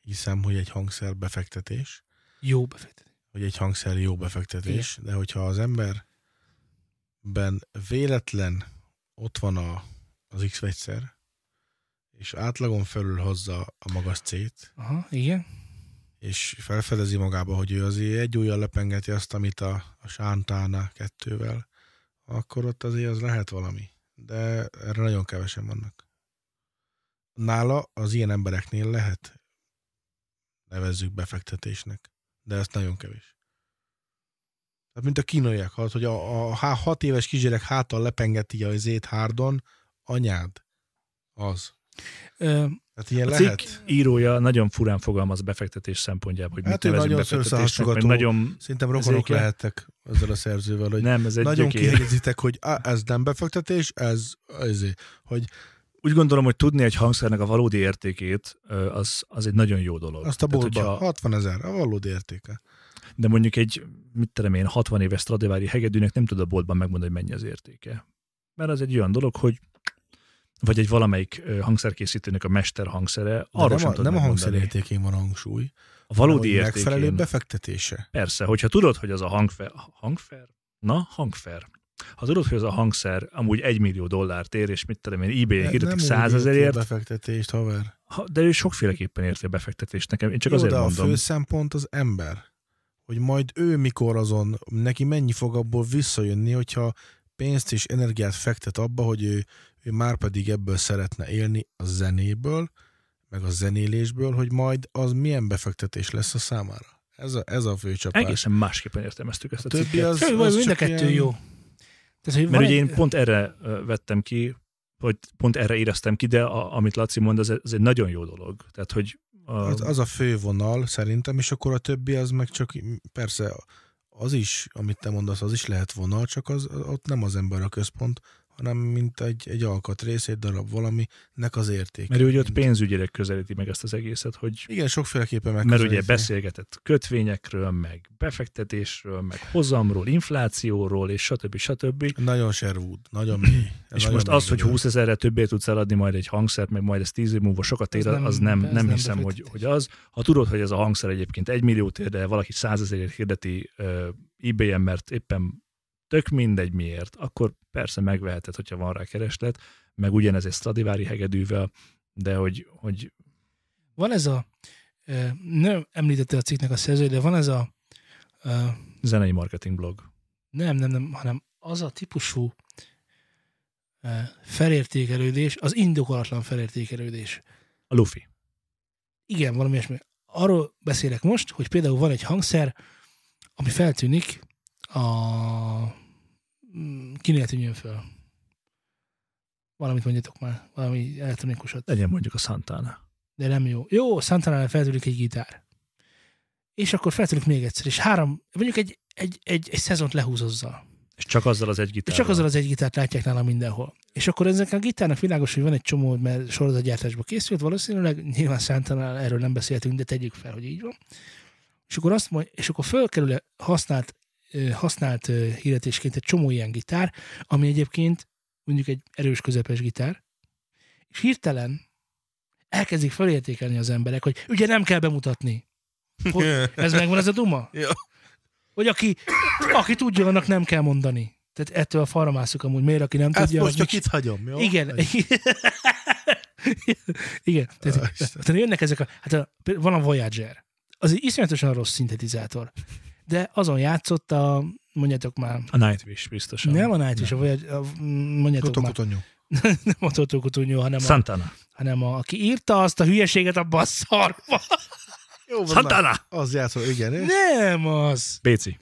hiszem, hogy egy hangszer befektetés, Jó befektetés. hogy egy hangszer jó befektetés, de hogyha az emberben véletlen ott van a az X vegyszer, és átlagon felül hozza a magas C-t, Aha, igen. és felfedezi magába, hogy ő azért egy ujjal lepengeti azt, amit a, a Sántána kettővel, akkor ott azért az lehet valami. De erre nagyon kevesen vannak. Nála az ilyen embereknél lehet nevezzük befektetésnek, de ez nagyon kevés. Tehát mint a kínaiak, hogy a, a há- hat éves kisgyerek hátal lepengeti a zét hárdon, anyád, az. Ö, Tehát ilyen A lehet. cikk írója nagyon furán fogalmaz befektetés szempontjából, hogy Hát mit nevezünk nagyon befektetésnek, nagyon... Szerintem rokonok Ezékkel- lehettek ezzel a szerzővel, hogy Nem, ez egy nagyon kihegyezitek, hogy á, ez nem befektetés, ez, ez hogy Úgy gondolom, hogy tudni egy hangszernek a valódi értékét, az, az egy nagyon jó dolog. azt a boltban hogyha- 60 ezer, a valódi értéke. De mondjuk egy, mit terem én, 60 éves Stradivari hegedűnek nem tud a boltban megmondani, hogy mennyi az értéke. Mert az egy olyan dolog, hogy vagy egy valamelyik hangszerkészítőnek a mester hangszere, arról nem, sem a, nem a hangszer értékén van a hangsúly, A valódi hogy megfelelő értékén. befektetése. Persze, hogyha tudod, hogy az a hangfer, hangfer? Na, hangfer. Ha tudod, hogy az a hangszer amúgy egy millió dollárt ér, és mit tudom én, ebay-en hirdetik nem százezerért, a befektetést, haver. ha- de ő sokféleképpen érti a befektetést nekem. Én csak Jó, azért de mondom. a fő szempont az ember. Hogy majd ő mikor azon, neki mennyi fog abból visszajönni, hogyha pénzt és energiát fektet abba, hogy ő, ő már pedig ebből szeretne élni a zenéből, meg a zenélésből, hogy majd az milyen befektetés lesz a számára. Ez a, ez a fő csapás. Egészen másképpen értelmeztük ezt a A többi cikket. az- Semmi baj, mind a kettő ilyen- jó. Tehát, hogy Mert ugye egy- én pont erre vettem ki, hogy pont erre éreztem ki, de a, amit Laci mond, az, az egy nagyon jó dolog. Tehát, hogy a, Az, az a fő vonal szerintem, és akkor a többi az meg csak, persze az is, amit te mondasz, az is lehet vonal, csak az, ott nem az ember a központ, hanem mint egy, egy alkatrész, egy darab valaminek az értéke. mert ugye ott pénzügyileg közelíti meg ezt az egészet, hogy Igen, sokféleképpen mert megközelíti. ugye beszélgetett kötvényekről, meg befektetésről, meg hozamról, inflációról, és stb. stb. Nagyon Sherwood, nagyon mély. És nagyon most mély az, hogy dolog. 20 ezerre többé tudsz eladni majd egy hangszert, meg majd ez 10 év múlva sokat ér, nem, az nem, nem nem hiszem, hogy, hogy az. Ha tudod, hogy ez a hangszer egyébként egy milliót ér, de valaki 100 ezerért hirdeti uh, ebay-en, mert éppen tök mindegy miért, akkor persze megveheted, hogyha van rá kereslet, meg ugyanez egy Stradivari hegedűvel, de hogy, hogy van ez a, nem említette a cikknek a szerző, de van ez a, ö, zenei marketing blog. nem, nem, nem, hanem az a típusú ö, felértékelődés, az indokolatlan felértékelődés. A Luffy. Igen, valami ilyesmi. Arról beszélek most, hogy például van egy hangszer, ami feltűnik a... mm, Kinél tűnjön föl? Valamit mondjatok már, valami elektronikusat. Legyen mondjuk a Santana. De nem jó. Jó, Santana feltűnik egy gitár. És akkor feltűnik még egyszer, és három, mondjuk egy, egy, egy, egy szezont lehúz azzal. És csak azzal az egy És gitárral. csak azzal az egy gitárt látják nála mindenhol. És akkor ezek a gitárnak világos, hogy van egy csomó, mert sorozatgyártásba készült, valószínűleg nyilván Santana erről nem beszéltünk, de tegyük fel, hogy így van. És akkor azt mondja, és akkor fölkerül használt, használt hirdetésként egy csomó ilyen gitár, ami egyébként mondjuk egy erős közepes gitár, és hirtelen elkezdik felértékelni az emberek, hogy ugye nem kell bemutatni. Hogy ez megvan ez a duma? Ja. Hogy aki, aki tudja, annak nem kell mondani. Tehát ettől a falra mászok amúgy. Miért, aki nem Ezt tudja, most csak itt hagyom, jó? igen. Igen. Tehát, Isten. tehát jönnek ezek a... Hát a, van a Voyager. Az egy iszonyatosan rossz szintetizátor. De azon játszott a... Mondjátok már. A Nightwish biztosan. Nem a Nightwish, a Voyager, a, mondjátok már. Nem a Totó Kutunyó, hanem, a, Santana. hanem a, aki írta azt a hülyeséget a basszarba. Jó, van, Santana! már. Az játszott, igen. és Nem az. Béci.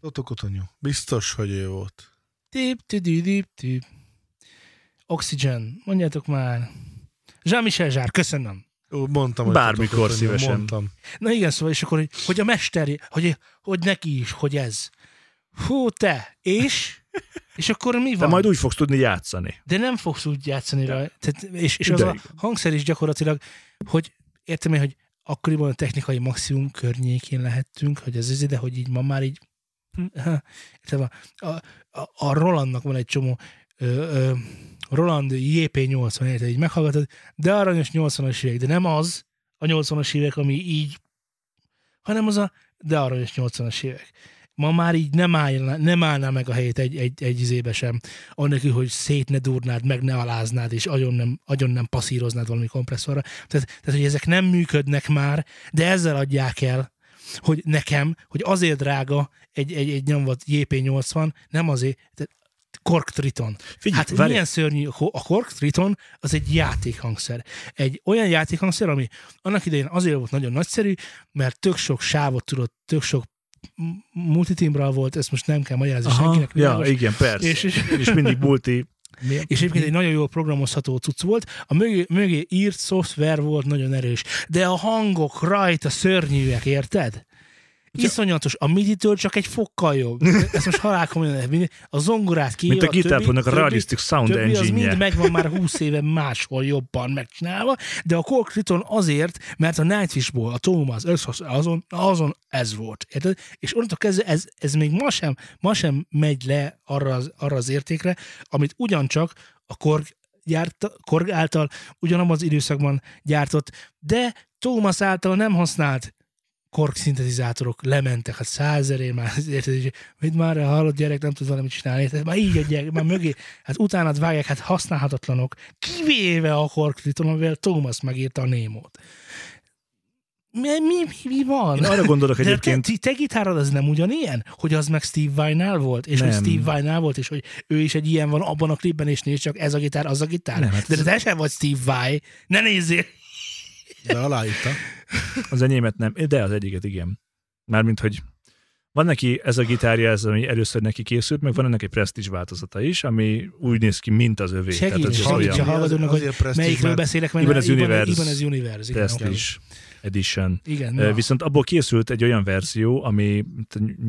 Kotokotonyú. Biztos, hogy ő volt. Tip, tüdü, dip, tüp. Oxygen. Mondjátok már. Jean-Michel Zsár, köszönöm. Ó, mondtam, hogy Bármikor szívesen. Mondtam. Na igen, szóval, és akkor, hogy, hogy a mester, hogy, hogy neki is, hogy ez. Hú, te, és? És akkor mi De van? majd úgy fogsz tudni játszani. De nem fogsz úgy játszani rá. Tehát, és, és az De a hangszer is gyakorlatilag, hogy értem én, hogy akkoriban a technikai maximum környékén lehettünk, hogy ez az ide, hogy így ma már így hm, a, a, a Rolandnak van egy csomó Roland JP80, érted, így meghallgatod, de aranyos 80-as évek, de nem az a 80-as évek, ami így, hanem az a de aranyos 80-as évek. ma már így nem állná, nem állná meg a helyét egy, egy, egy izébe sem, annélkül, hogy szét ne durnád, meg ne aláznád, és agyon nem, agyon nem passzíroznád valami kompresszorra. Tehát, tehát, hogy ezek nem működnek már, de ezzel adják el, hogy nekem, hogy azért drága egy, egy, egy nyomvat JP80, nem azért, tehát Kork Triton. Figyelj, Hát várj, milyen szörnyű, a Kork Triton az egy játékhangszer. Egy olyan játékhangszer, ami annak idején azért volt nagyon nagyszerű, mert tök sok sávot tudott, tök sok multitimbral volt, ezt most nem kell magyarázni Aha, senkinek. ja, világos. igen, persze. És- És, és- mindig multi. Mi? És egyébként egy nagyon jól programozható cucc volt, a mögé, mögé írt szoftver volt nagyon erős, de a hangok rajta szörnyűek, érted? Iszonyatos, a MIDI-től csak egy fokkal jobb. Ezt most halálkomolyan, a zongorát ki. Mint a gitárpónak a Realistic Sound többi az engine mind megvan már 20 éve máshol jobban megcsinálva, de a Triton azért, mert a Nightwishból, a Thomas, azon, azon ez volt. Érted? És onnantól kezdve ez, ez még ma sem, ma sem megy le arra az, arra az értékre, amit ugyancsak a Korg, gyárta, Korg által ugyanabban az időszakban gyártott, de Thomas által nem használt kork szintetizátorok lementek, hát százerért már, érted, és mit már hallott gyerek, nem tud valamit csinálni, érted, már így adják, már mögé, hát utánad vágják, hát használhatatlanok, kivéve a kork Triton, amivel Thomas megírta a Némót. Mi, mi, mi, mi van? Én arra gondolok De te, egyébként, te, te gitárod az nem ugyanilyen? Hogy az meg Steve Vai-nál volt? És hogy Nem. Steve Vai-nál volt, és hogy ő is egy ilyen van abban a klipben, és nézd csak ez a gitár, az a gitár. Nem, hát De ez- te sem vagy Steve Vai. Ne nézzél! De aláírta. Az enyémet nem, de az egyiket igen. Mármint, hogy van neki ez a gitárja, ez, ami először neki készült, meg van ennek egy presztízs változata is, ami úgy néz ki, mint az övé. Segíts, Tehát ez segíts olyan a hallgatónak, hogy Melyikről beszélek, mert Ibanez Universe. Ibanez Universe. Igen, edition. igen Na. Viszont abból készült egy olyan verzió, ami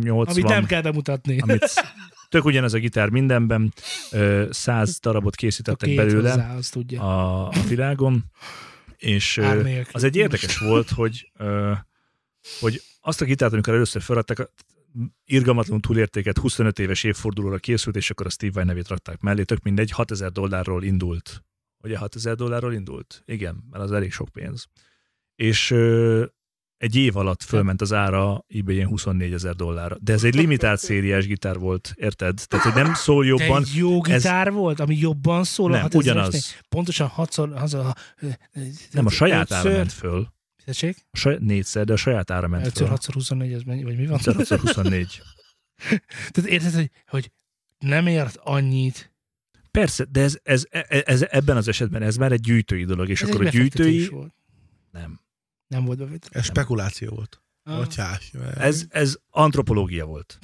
80, Amit nem kell bemutatni. amit tök ugyanez a gitár mindenben, 100 darabot készítettek két belőle hozzá, azt tudja. a, a világon, és az egy érdekes volt, hogy, hogy azt a gitárt, amikor először feladták, irgalmatlanul túlértéket 25 éves évfordulóra készült, és akkor a Steve Vai nevét rakták mellé, tök mindegy, 6000 dollárról indult. Ugye 6000 dollárról indult? Igen, mert az elég sok pénz. És egy év alatt fölment az ára ebay 24 ezer dollárra. De ez egy limitált szériás gitár volt, érted? Tehát, hogy nem szól De jobban, egy jó ez- gitár volt, ami jobban szól. nem, 6000 ugyanaz. Pontosan hatszor, az a, Nem, a saját ára ötször- ment föl. Tessék? A saját, négyszer, de a saját ára ment 5 föl. 6 24 ez mennyi, vagy mi van? 5 24. Tehát érted, hogy, hogy nem ért annyit. Persze, de ez, ez, ez, ez, ebben az esetben ez már egy gyűjtői dolog, és Ez akkor a gyűjtői... Volt. Nem. Nem volt befektetés. Ez spekuláció volt. Ah, Atyás. Ez, ez antropológia volt.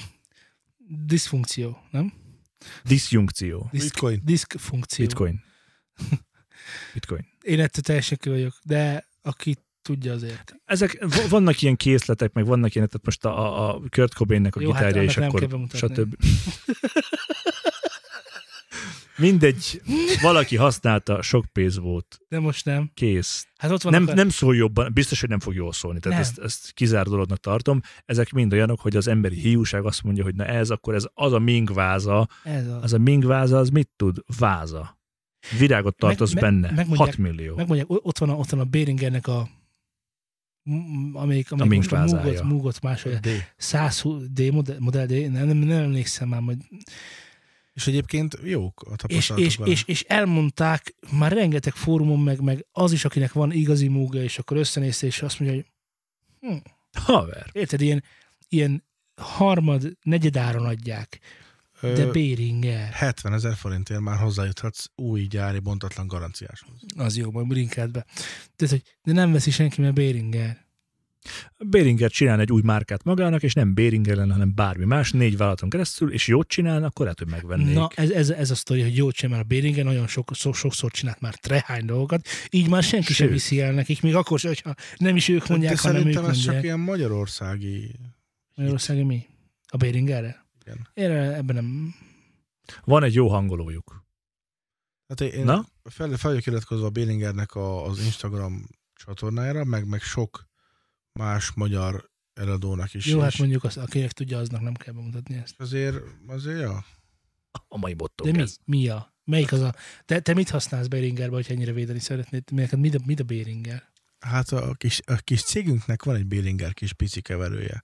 diszfunkció, nem? Diszjunkció. Diszk, Bitcoin. diszfunkció. Bitcoin. Bitcoin. Én ettől teljesen ki vagyok, de aki tudja azért. Ezek, v- vannak ilyen készletek, meg vannak ilyen, tehát most a, a, a Kurt Cobainnek a Jó, hát gitárja, annak és nem akkor stb. Mindegy, valaki használta, sok pénz volt, De most nem. kész. Hát ott van Nem, a... nem szól jobban, biztos, hogy nem fog jól szólni, tehát Nem. ezt, ezt kizárt dolognak tartom. Ezek mind olyanok, hogy az emberi hiúság azt mondja, hogy na ez, akkor ez az a ming váza, Ez az. az a ming váza, az mit tud? Váza. Virágot tartoz meg- benne. megmondják- 6 millió. Megmondják, ott van a, ott van a Béringernek a amelyik, amelyik most a. Mugot, Mugot másolja. D. 120 D modell, modell D, nem, nem, nem emlékszem már, hogy És egyébként jók a és, tapasztalatok és, vele. és, és, elmondták már rengeteg fórumon, meg, meg az is, akinek van igazi múga, és akkor összenézte, és azt mondja, hogy Haver. érted, ilyen, ilyen harmad, negyedáron adják, de Béringer, 70 ezer forintért már hozzájuthatsz új gyári bontatlan garanciáshoz. az jó, majd linkád be. Hogy, de nem veszi senki, mert Béringer. Béringer csinál egy új márkát magának, és nem Béringer lenne, hanem bármi más, négy vállalaton keresztül, és jót csinálna, akkor lehet, hogy megvennék. Na, ez, ez, ez a sztori, hogy jót csinál, mert a Béringer nagyon sok, sok, sokszor csinált már trehány dolgokat, így már senki sem Sőt. viszi el nekik, még akkor sem, hogyha nem is ők mondják, De hanem ők szerintem ez mondják. csak ilyen magyarországi... Magyarországon mi? A Béringerre? Igen. Én ebben nem... Van egy jó hangolójuk. Hát én Na? fel, fel vagyok iratkozva a Bélingernek a, az Instagram csatornájára, meg, meg sok más magyar eladónak is. Jó, hát mondjuk az, akinek tudja, aznak nem kell bemutatni ezt. azért, azért, ja. A mai bottok De mi? ez. Mi a? Melyik az a... Te, te mit használsz Béringerbe, hogyha ennyire védeni szeretnéd? Neked mit a, mit a Béringer? Hát a kis, a kis cégünknek van egy Bélinger kis pici keverője.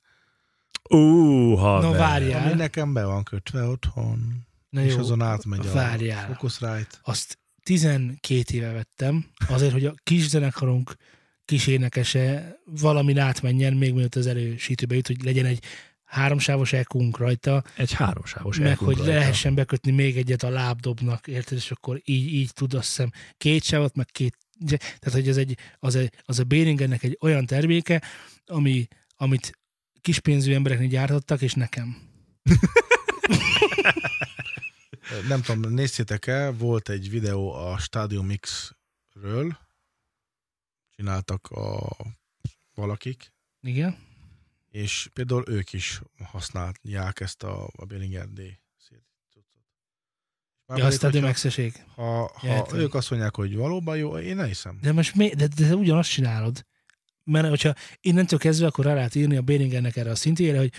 Ú, haver. Na várjál. Ami nekem be van kötve otthon. Na és jó, azon átmegy a várjál. Focusrite. Azt 12 éve vettem, azért, hogy a kis zenekarunk kis énekese valamin átmenjen, még mielőtt az elősítőbe jut, hogy legyen egy háromsávos ekunk rajta, Egy háromsávos meg elkunk hogy rajta. lehessen bekötni még egyet a lábdobnak, érted, és akkor így, így tud azt hiszem két sávot, meg két, tehát hogy ez egy, az, egy, az a Behringernek egy olyan terméke, ami, amit kispénzű embereknek gyártottak, és nekem. Nem tudom, nézzétek el, volt egy videó a Stadium X-ről, csináltak a valakik, Igen? és például ők is használják ezt a, a Behringer D. Már Ja, azt a Dömexeség. Ha, ha ők azt mondják, hogy valóban jó, én nem hiszem. De most mi, de, de, te ugyanazt csinálod. Mert hogyha innentől kezdve, akkor rá lehet írni a Behringernek erre a szintjére, hogy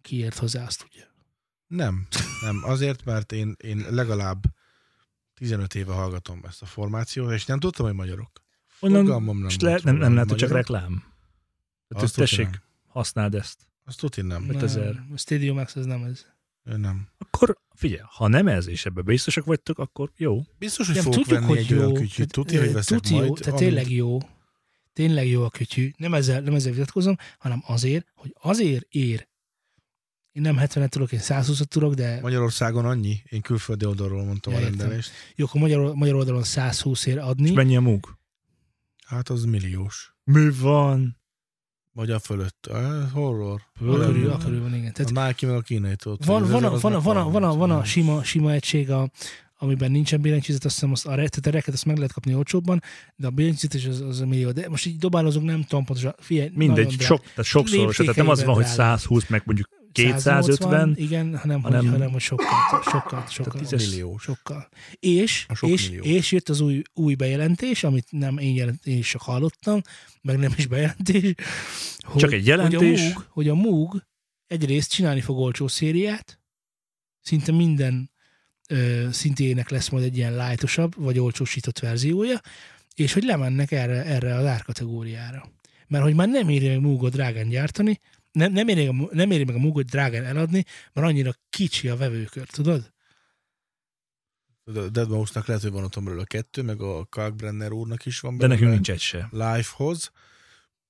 ki ért hozzá, azt tudja. Nem, nem. Azért, mert én, én legalább 15 éve hallgatom ezt a formációt, és nem tudtam, hogy magyarok. Onnan Fogalmam nem, le, nem, nem hogy csak reklám. Tehát Azt ezt tessék, nem. használd ezt. Azt tudja, nem. Öt ezer. A Stadium Max ez nem ez. Ő nem. Akkor figyelj, ha nem ez, és ebben biztosak vagytok, akkor jó. Biztos, hogy Nem, fogok tudjuk, venni hogy egy jó. olyan kütyűt. Tudja, hogy veszek Tuti jó, majd. tehát amíg- tényleg jó. Tényleg jó a kütyű. Nem ezzel, nem ezzel vitatkozom, hanem azért, hogy azért ér. Én nem 70-et tudok, én 120-at tudok, de Magyarországon annyi. Én külföldi oldalról mondtam Ja, a rendelést. jó, akkor magyar, magyar oldalon 120 ér adni. És mennyi a múg? Hát az milliós. Mi van? Vagy a fölött. Eh, horror. Akörül, akörül van, igen. A Tehát Nike meg a kínai tudod. van, van, a, van, a, van, a, van, a, van a 30. sima, sima egység, a, amiben nincsen billentyűzet, azt hiszem, azt a, tehát a reket azt meg lehet kapni olcsóbban, de a billentyűzet is az, az a millió. De most így dobálozunk, nem tudom pontosan. Figyelj, Mindegy, sok, tehát sokszor, tehát nem az van, hogy Léptékeiben 120, meg mondjuk 180, 250, igen, hanem, hanem- hogy, hanem hogy sokkal, sokkal, sokkal, tízes- milliós. sokkal. És, A sok és, millió. és jött az új, új bejelentés, amit nem én, jelent, én is csak hallottam, meg nem is bejelentés. Hogy, Csak egy jelentés. Hogy a, Moog, hogy a egyrészt csinálni fog olcsó szériát, szinte minden ö, szintének lesz majd egy ilyen lightosabb, vagy olcsósított verziója, és hogy lemennek erre, erre az árkategóriára. Mert hogy már nem éri meg Moogot drágán gyártani, nem, nem, éri, meg- nem éri meg a Moogot drágán eladni, mert annyira kicsi a vevőkör, tudod? A Deadmau5-nak lehet, hogy van otthon belőle kettő, meg a Kalkbrenner úrnak is van de nekünk nincs egy se. Life-hoz,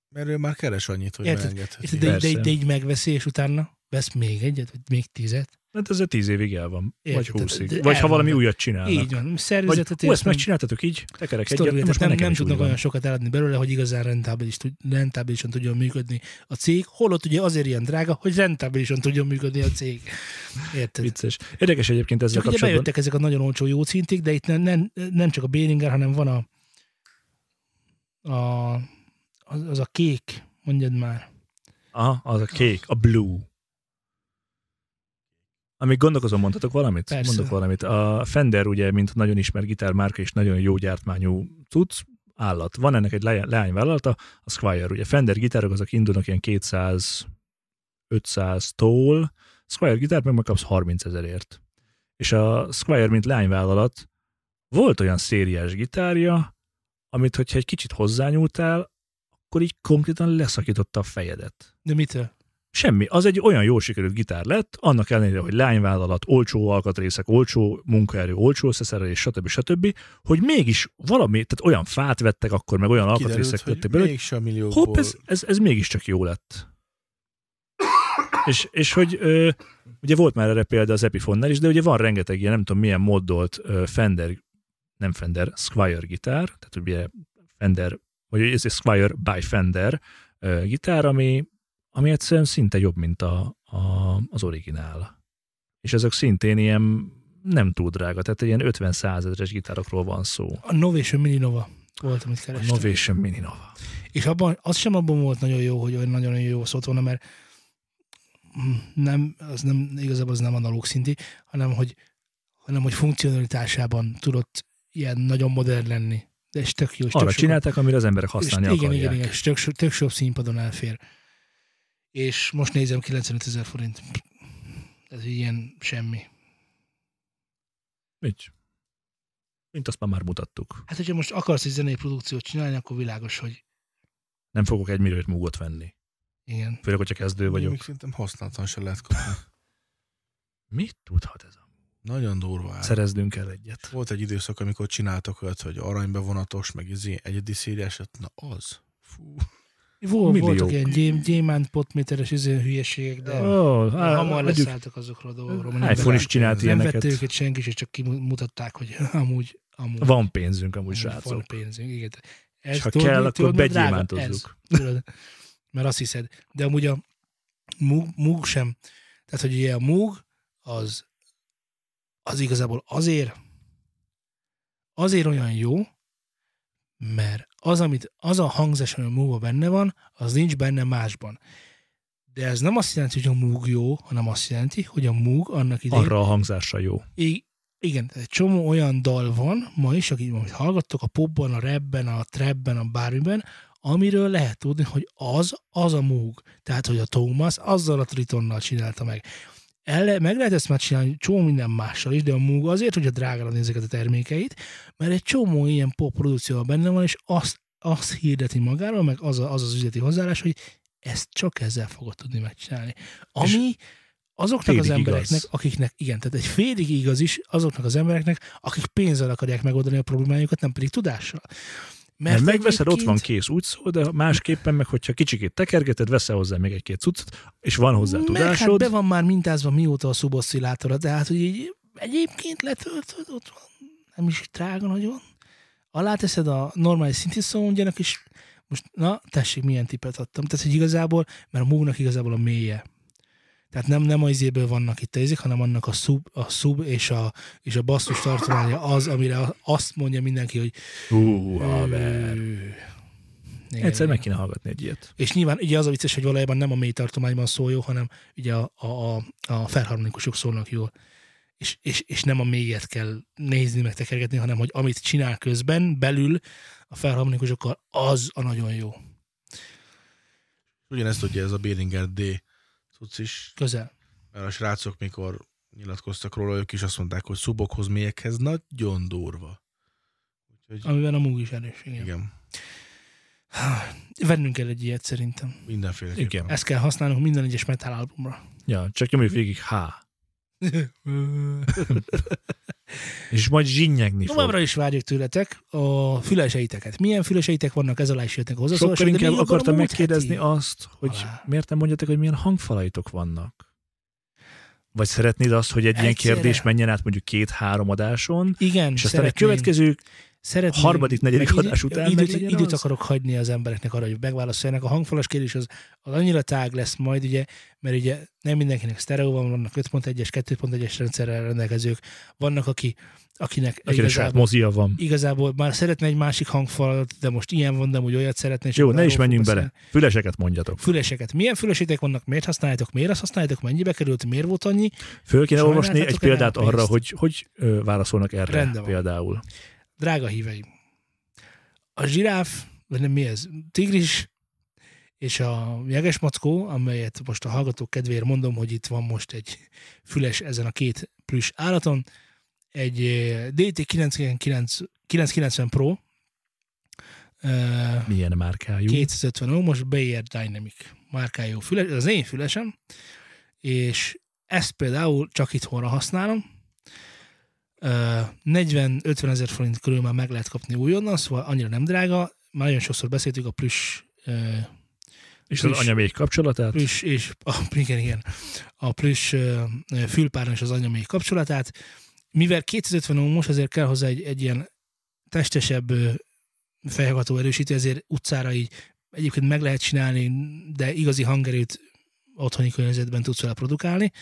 mert ő már keres annyit, hogy Érted? beengedheti. És de, de, de így megveszi, és utána vesz még egyet, vagy még tízet. Hát ez a 10 évig el van, Érted, vagy 20 de- de Vagy ha valami újat csinálnak. Így van. Vagy, Szervezetet hú, ezt megcsináltatok így, tekerek egyet, de most nem, nem tudnak olyan sokat eladni belőle, hogy igazán rentábilis, rentábilisan tudjon működni a cég, holott ugye azért ilyen drága, hogy rentábilisan tudjon működni a cég. Érted? Vicces. Érdekes egyébként ezzel Csak ugye kapcsolatban. bejöttek ezek a nagyon olcsó jó szintik, de itt nem, nem, nem csak a Behringer, hanem van a, a az, az a kék, mondjad már. Aha, az a kék, a blue. Amíg gondolkozom, mondhatok valamit? Persze. Mondok valamit. A Fender ugye, mint nagyon ismert gitármárka és nagyon jó gyártmányú cucc, állat. Van ennek egy le- leányvállalata, a Squire. Ugye Fender gitárok azok indulnak ilyen 200 500-tól, Squire gitárt meg megkapsz 30 ezerért. És a Squire, mint leányvállalat, volt olyan szériás gitárja, amit, hogyha egy kicsit hozzányúltál, akkor így konkrétan leszakította a fejedet. De mitől? Semmi. Az egy olyan jó sikerült gitár lett, annak ellenére, hogy lányvállalat, olcsó alkatrészek, olcsó munkaerő, olcsó összeszerelés, stb. stb., hogy mégis valami, tehát olyan fát vettek akkor, meg olyan Kiderült, alkatrészek vettek belőle, hogy milliókból. hopp, ez, ez, ez mégiscsak jó lett. és, és hogy ö, ugye volt már erre példa az Epifonnál is, de ugye van rengeteg ilyen, nem tudom milyen moddolt ö, Fender, nem Fender, Squire gitár, tehát ugye Fender, vagy ez egy Squire by Fender ö, gitár, ami, ami egyszerűen szinte jobb, mint a, a, az originál. És ezek szintén ilyen nem túl drága, tehát ilyen 50 százezeres gitárokról van szó. A Novation Mini Nova volt, amit A kerestem. Novation Mini Nova. És abban, az sem abban volt nagyon jó, hogy olyan nagyon jó szólt volna, mert nem, az nem, igazából az nem analóg szinti, hanem hogy, hanem hogy funkcionalitásában tudott ilyen nagyon modern lenni. De és tök jó. És Arra tök csinálták, amire az emberek használni és, igen, akarják. igen, igen, és tök, tök sok színpadon elfér. És most nézem 95 ezer forint. Ez ilyen semmi. Így. Mint azt már, már mutattuk. Hát, hogyha most akarsz egy zenei produkciót csinálni, akkor világos, hogy Nem fogok egy milliót múgot venni. Igen. Főleg, hogyha kezdő Még vagyok. szerintem használatlan se lehet kapni. Mit tudhat ez? a- Nagyon durva áll. Szereznünk kell egyet. Volt egy időszak, amikor csináltak olyat, hogy aranybevonatos, meg izé, egyedi szériás, hát na az. Fú. Vol, Millió. voltak ilyen gyém, gyémánt potméteres izé hülyeségek, de Oh, de hamar leszálltak azokról a dolgokról. iPhone is nem- csinált Nem ilyeneket. vette őket senki, és csak kimutatták, hogy amúgy, amúgy Van pénzünk amúgy, amúgy srácok. van pénzünk. Igen. Ez, És ha tudod, kell, akkor begyémántozzuk. Mert azt hiszed. De amúgy a Moog, Moog sem. Tehát, hogy ugye a Moog az, az igazából azért azért olyan jó, mert az, amit, az a hangzás, ami a Moog benne van, az nincs benne másban. De ez nem azt jelenti, hogy a Moog jó, hanem azt jelenti, hogy a Moog annak idején Arra a hangzásra jó. I- igen, egy csomó olyan dal van ma is, akik amit hallgattok a popban, a rapben, a trapben, a bármiben, amiről lehet tudni, hogy az, az a Moog. Tehát, hogy a Thomas azzal a tritonnal csinálta meg. El, meg lehet ezt már csinálni csomó minden mással is, de a Moog azért, hogy a adni ezeket a termékeit, mert egy csomó ilyen pop produkció benne van, és azt, azt hirdeti magáról, meg az, a, az az üzleti hozzáállás, hogy ezt csak ezzel fogod tudni megcsinálni. Ami azoknak az embereknek, igaz. akiknek, igen, tehát egy félig igaz is azoknak az embereknek, akik pénzzel akarják megoldani a problémájukat, nem pedig tudással. Mert megveszed, ott egyébként- van kész, úgy szól, de másképpen meg, hogyha kicsikét tekergeted, veszel hozzá még egy-két cuccot, és van hozzá Meg hát tudásod, be van már mintázva mióta a szuboszcilátora, tehát hogy így egyébként letöltöd, ott van, nem is drága nagyon. Aláteszed a normális szinti szóndjának, és most, na, tessék, milyen tippet adtam. Tehát, hogy igazából, mert a múgnak igazából a mélye. Tehát nem, nem az izéből vannak itt ezek, hanem annak a szub, a szub és, a, és a basszus tartománya az, amire azt mondja mindenki, hogy hú, haver. Igen, Egyszer igen. meg kéne hallgatni egy ilyet. És nyilván ugye az a vicces, hogy valójában nem a mély tartományban szól jó, hanem ugye a, a, a, a felharmonikusok szólnak jól. És, és, és nem a mélyet kell nézni, meg tekergetni, hanem hogy amit csinál közben, belül a felharmonikusokkal, az a nagyon jó. Ugyanezt tudja ez a Behringer D cucc is, Közel. mert a srácok mikor nyilatkoztak róla, ők is azt mondták, hogy szubokhoz, mélyekhez nagyon durva. Úgyhogy Amiben a múg is erős. Igen. igen. igen, Vennünk kell egy ilyet szerintem. mindenféle. Igen. Ezt kell használnunk minden egyes metal albumra. Ja, csak nyomjuk végig H. És majd zsinnyegni fog. Továbbra is várjuk tőletek a füleseiteket. Milyen füleseitek vannak, ez alá is jöttnek hozzá. Sokkal inkább akartam megkérdezni heti. azt, hogy Alá. miért nem mondjátok, hogy milyen hangfalaitok vannak? Vagy szeretnéd azt, hogy egy ilyen Egyszerre. kérdés menjen át mondjuk két-három adáson, Igen, és aztán egy szeretném. következő Szeretném, harmadik, negyedik adás után időt, időt akarok hagyni az embereknek arra, hogy megválaszoljanak. A hangfalas kérdés az, az annyira tág lesz majd, ugye, mert ugye nem mindenkinek sztereó van, vannak 5.1-es, 2.1-es rendszerrel rendelkezők, vannak, aki, akinek saját igazából, mozia van. igazából már szeretne egy másik hangfalat, de most ilyen van, de úgy olyat szeretne. Jó, ne is menjünk bele. Füleseket mondjatok. Füleseket. Milyen fülesétek vannak, miért használjátok, miért azt használjátok, mennyibe került, miért volt annyi? Föl kéne olvasni egy példát arra, hogy hogy válaszolnak erre Rendben van. Drága híveim, a zsiráf, vagy nem mi ez, tigris és a jegesmackó, amelyet most a hallgatók kedvéért mondom, hogy itt van most egy füles ezen a két plüss állaton, egy eh, DT999 990 Pro, eh, Milyen márkájú. 250 ó, most Bayer Dynamic márkájú füles, ez az én fülesem, és ezt például csak itthonra használom, 40-50 ezer forint körül már meg lehet kapni újonnan, szóval annyira nem drága. Már nagyon sokszor beszéltük a plüss, ö, és az Plüss. anyamék kapcsolatát. plüss és a, igen, igen, a plüss ö, fülpáron és az anyamék kapcsolatát. Mivel 250 ohmos, ezért kell hozzá egy, egy ilyen testesebb fejhallgató erősítő, ezért utcára így egyébként meg lehet csinálni, de igazi hangerőt otthoni környezetben tudsz vele produkálni.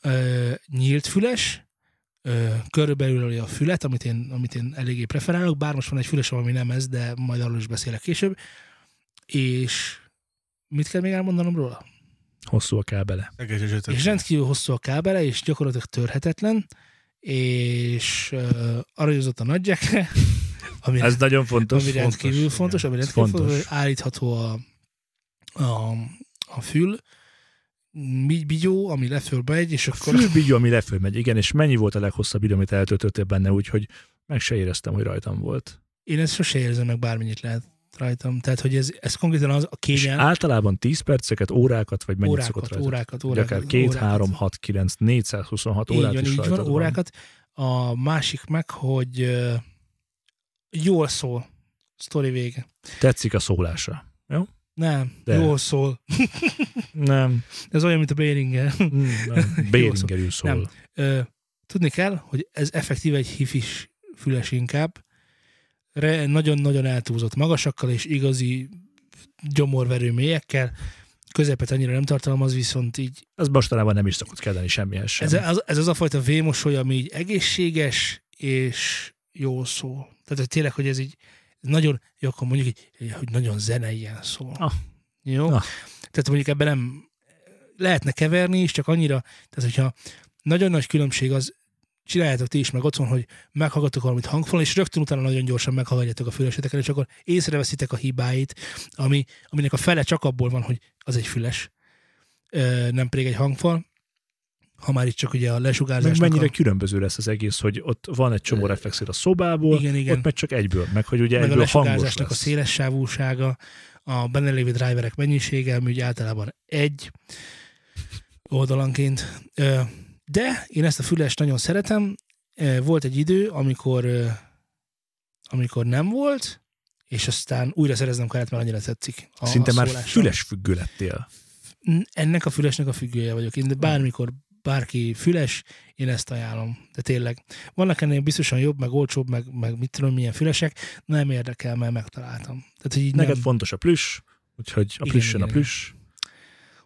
Ö, nyílt füles, ö, körülbelül a fület, amit én, amit én eléggé preferálok, bár most van egy fülesem, ami nem ez, de majd arról is beszélek később. És mit kell még elmondanom róla? Hosszú a kábele. És rendkívül hosszú a kábele, és gyakorlatilag törhetetlen, és uh, aranyozott a nagyjákre, ami, Ez nagyon fontos. ami rendkívül fontos, fontos, ami rendkívül fontos, fontos. hogy állítható a, a, a fül, bigyó, ami leföl megy, és akkor Fülbigyó, ami leföl megy, igen, és mennyi volt a leghosszabb idő, amit eltöltöttél benne, úgyhogy meg se éreztem, hogy rajtam volt. én ezt sose érzem meg bármennyit lehet. rajtam. Tehát, hogy ez, ez konkrétan az a És kényel. általában 10 perceket, órákat, vagy mennyit szokott órákat, rajta? órákat, Vagy órákat, akár 2, órákat. 3, 6, 9, 426 Így órát van, is így van, rajtad órákat. A másik meg, hogy jól szól. Sztori vége. Tetszik a szólása. Nem, De. Jól szól. Nem, Ez olyan, mint a Beringer. Mm, nem. Béringerül szól. Nem. Ö, tudni kell, hogy ez effektíve egy hifis füles inkább. Re, nagyon-nagyon eltúlzott magasakkal és igazi gyomorverő mélyekkel. Közepet annyira nem tartalmaz, viszont így Ez mostanában nem is szokott kelleni semmihez sem. ez, az, ez az a fajta vémosoly, ami így egészséges és jó szól. Tehát hogy tényleg, hogy ez így nagyon, jó, akkor mondjuk így, hogy nagyon zeneien szól. Ah. Jó? Ah. Tehát mondjuk ebben nem lehetne keverni is, csak annyira, tehát hogyha nagyon nagy különbség az, csináljátok ti is meg otthon, hogy meghallgatok valamit hangfalon, és rögtön utána nagyon gyorsan meghallgatjátok a füleseteken, és akkor észreveszitek a hibáit, ami, aminek a fele csak abból van, hogy az egy füles, ö, nem pedig egy hangfal. Ha már itt csak ugye a meg lesugárzásnak mennyire a, különböző lesz az egész, hogy ott van egy csomó reflexír a szobából, igen, igen, ott meg csak egyből, meg hogy ugye meg a egyből hangos lesugárzásnak a széles sávúsága, a benne lévő driverek mennyisége, ami ugye általában egy oldalanként. De én ezt a fülest nagyon szeretem. Volt egy idő, amikor, amikor nem volt, és aztán újra szereznem kellett, mert annyira tetszik. A, Szinte a már füles függő lettél. Ennek a fülesnek a függője vagyok én, de bármikor bárki füles, én ezt ajánlom. De tényleg. Vannak ennél biztosan jobb, meg olcsóbb, meg, meg mit tudom, milyen fülesek, nem érdekel, mert megtaláltam. Tehát, hogy így Neked nem. fontos a plüss, úgyhogy a plüssön a igen, plüss.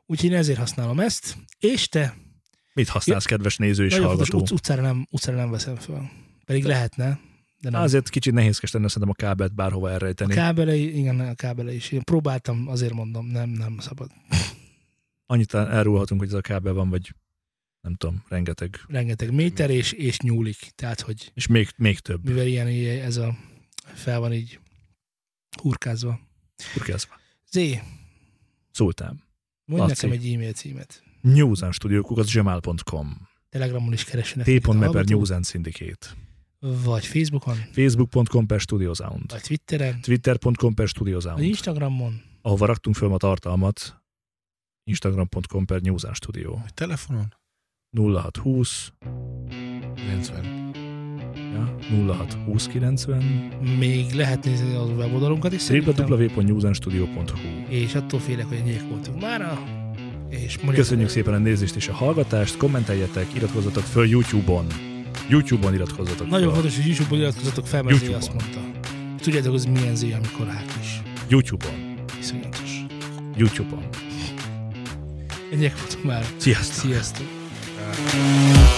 Úgyhogy én ezért használom ezt, és te Mit használsz, kedves néző és fontos, hallgató? utc, utcára, nem, utcára nem veszem fel. Pedig lehetne, de nem. Azért kicsit nehézkes lenne szerintem a kábelt bárhova a elrejteni. kábelei, igen, a kábelei is. Én próbáltam, azért mondom, nem, nem szabad. Annyit elrúlhatunk, hogy ez a kábel van, vagy nem tudom, rengeteg. Rengeteg méter és, és nyúlik. Tehát, hogy És még, még több. mivel ilyen ez a fel van így hurkázva. Kurkászva. Zé, Szóltám. mondj Laci. nekem egy e-mail címet. newsandstudiókukat Telegramon is a t.me per hallgatók, News and Syndicate. Vagy Facebookon, Facebook.com per Studiosound. vagy Twitteren, Twitter.com per vagy Studiosound. Instagramon. Ahova raktunk föl a tartalmat, Instagram.com per News and Studio. Telefonon? 0620 90. ja, 0620 90 Még lehet nézni a weboldalunkat is szerintem. www.newsandstudio.hu És attól félek, hogy ennyiek voltunk mára. És mondjuk, Köszönjük szépen a nézést és a hallgatást, kommenteljetek, iratkozzatok föl YouTube-on. YouTube-on iratkozzatok Nagyon föl. fontos, hogy YouTube-on iratkozzatok fel, mert YouTube-on. azt mondta. Tudjátok, az milyen zé, amikor hák is. YouTube-on. Iszonyatos. YouTube-on. Ennyiek voltunk már. Sziasztok! Sziasztok! Ja.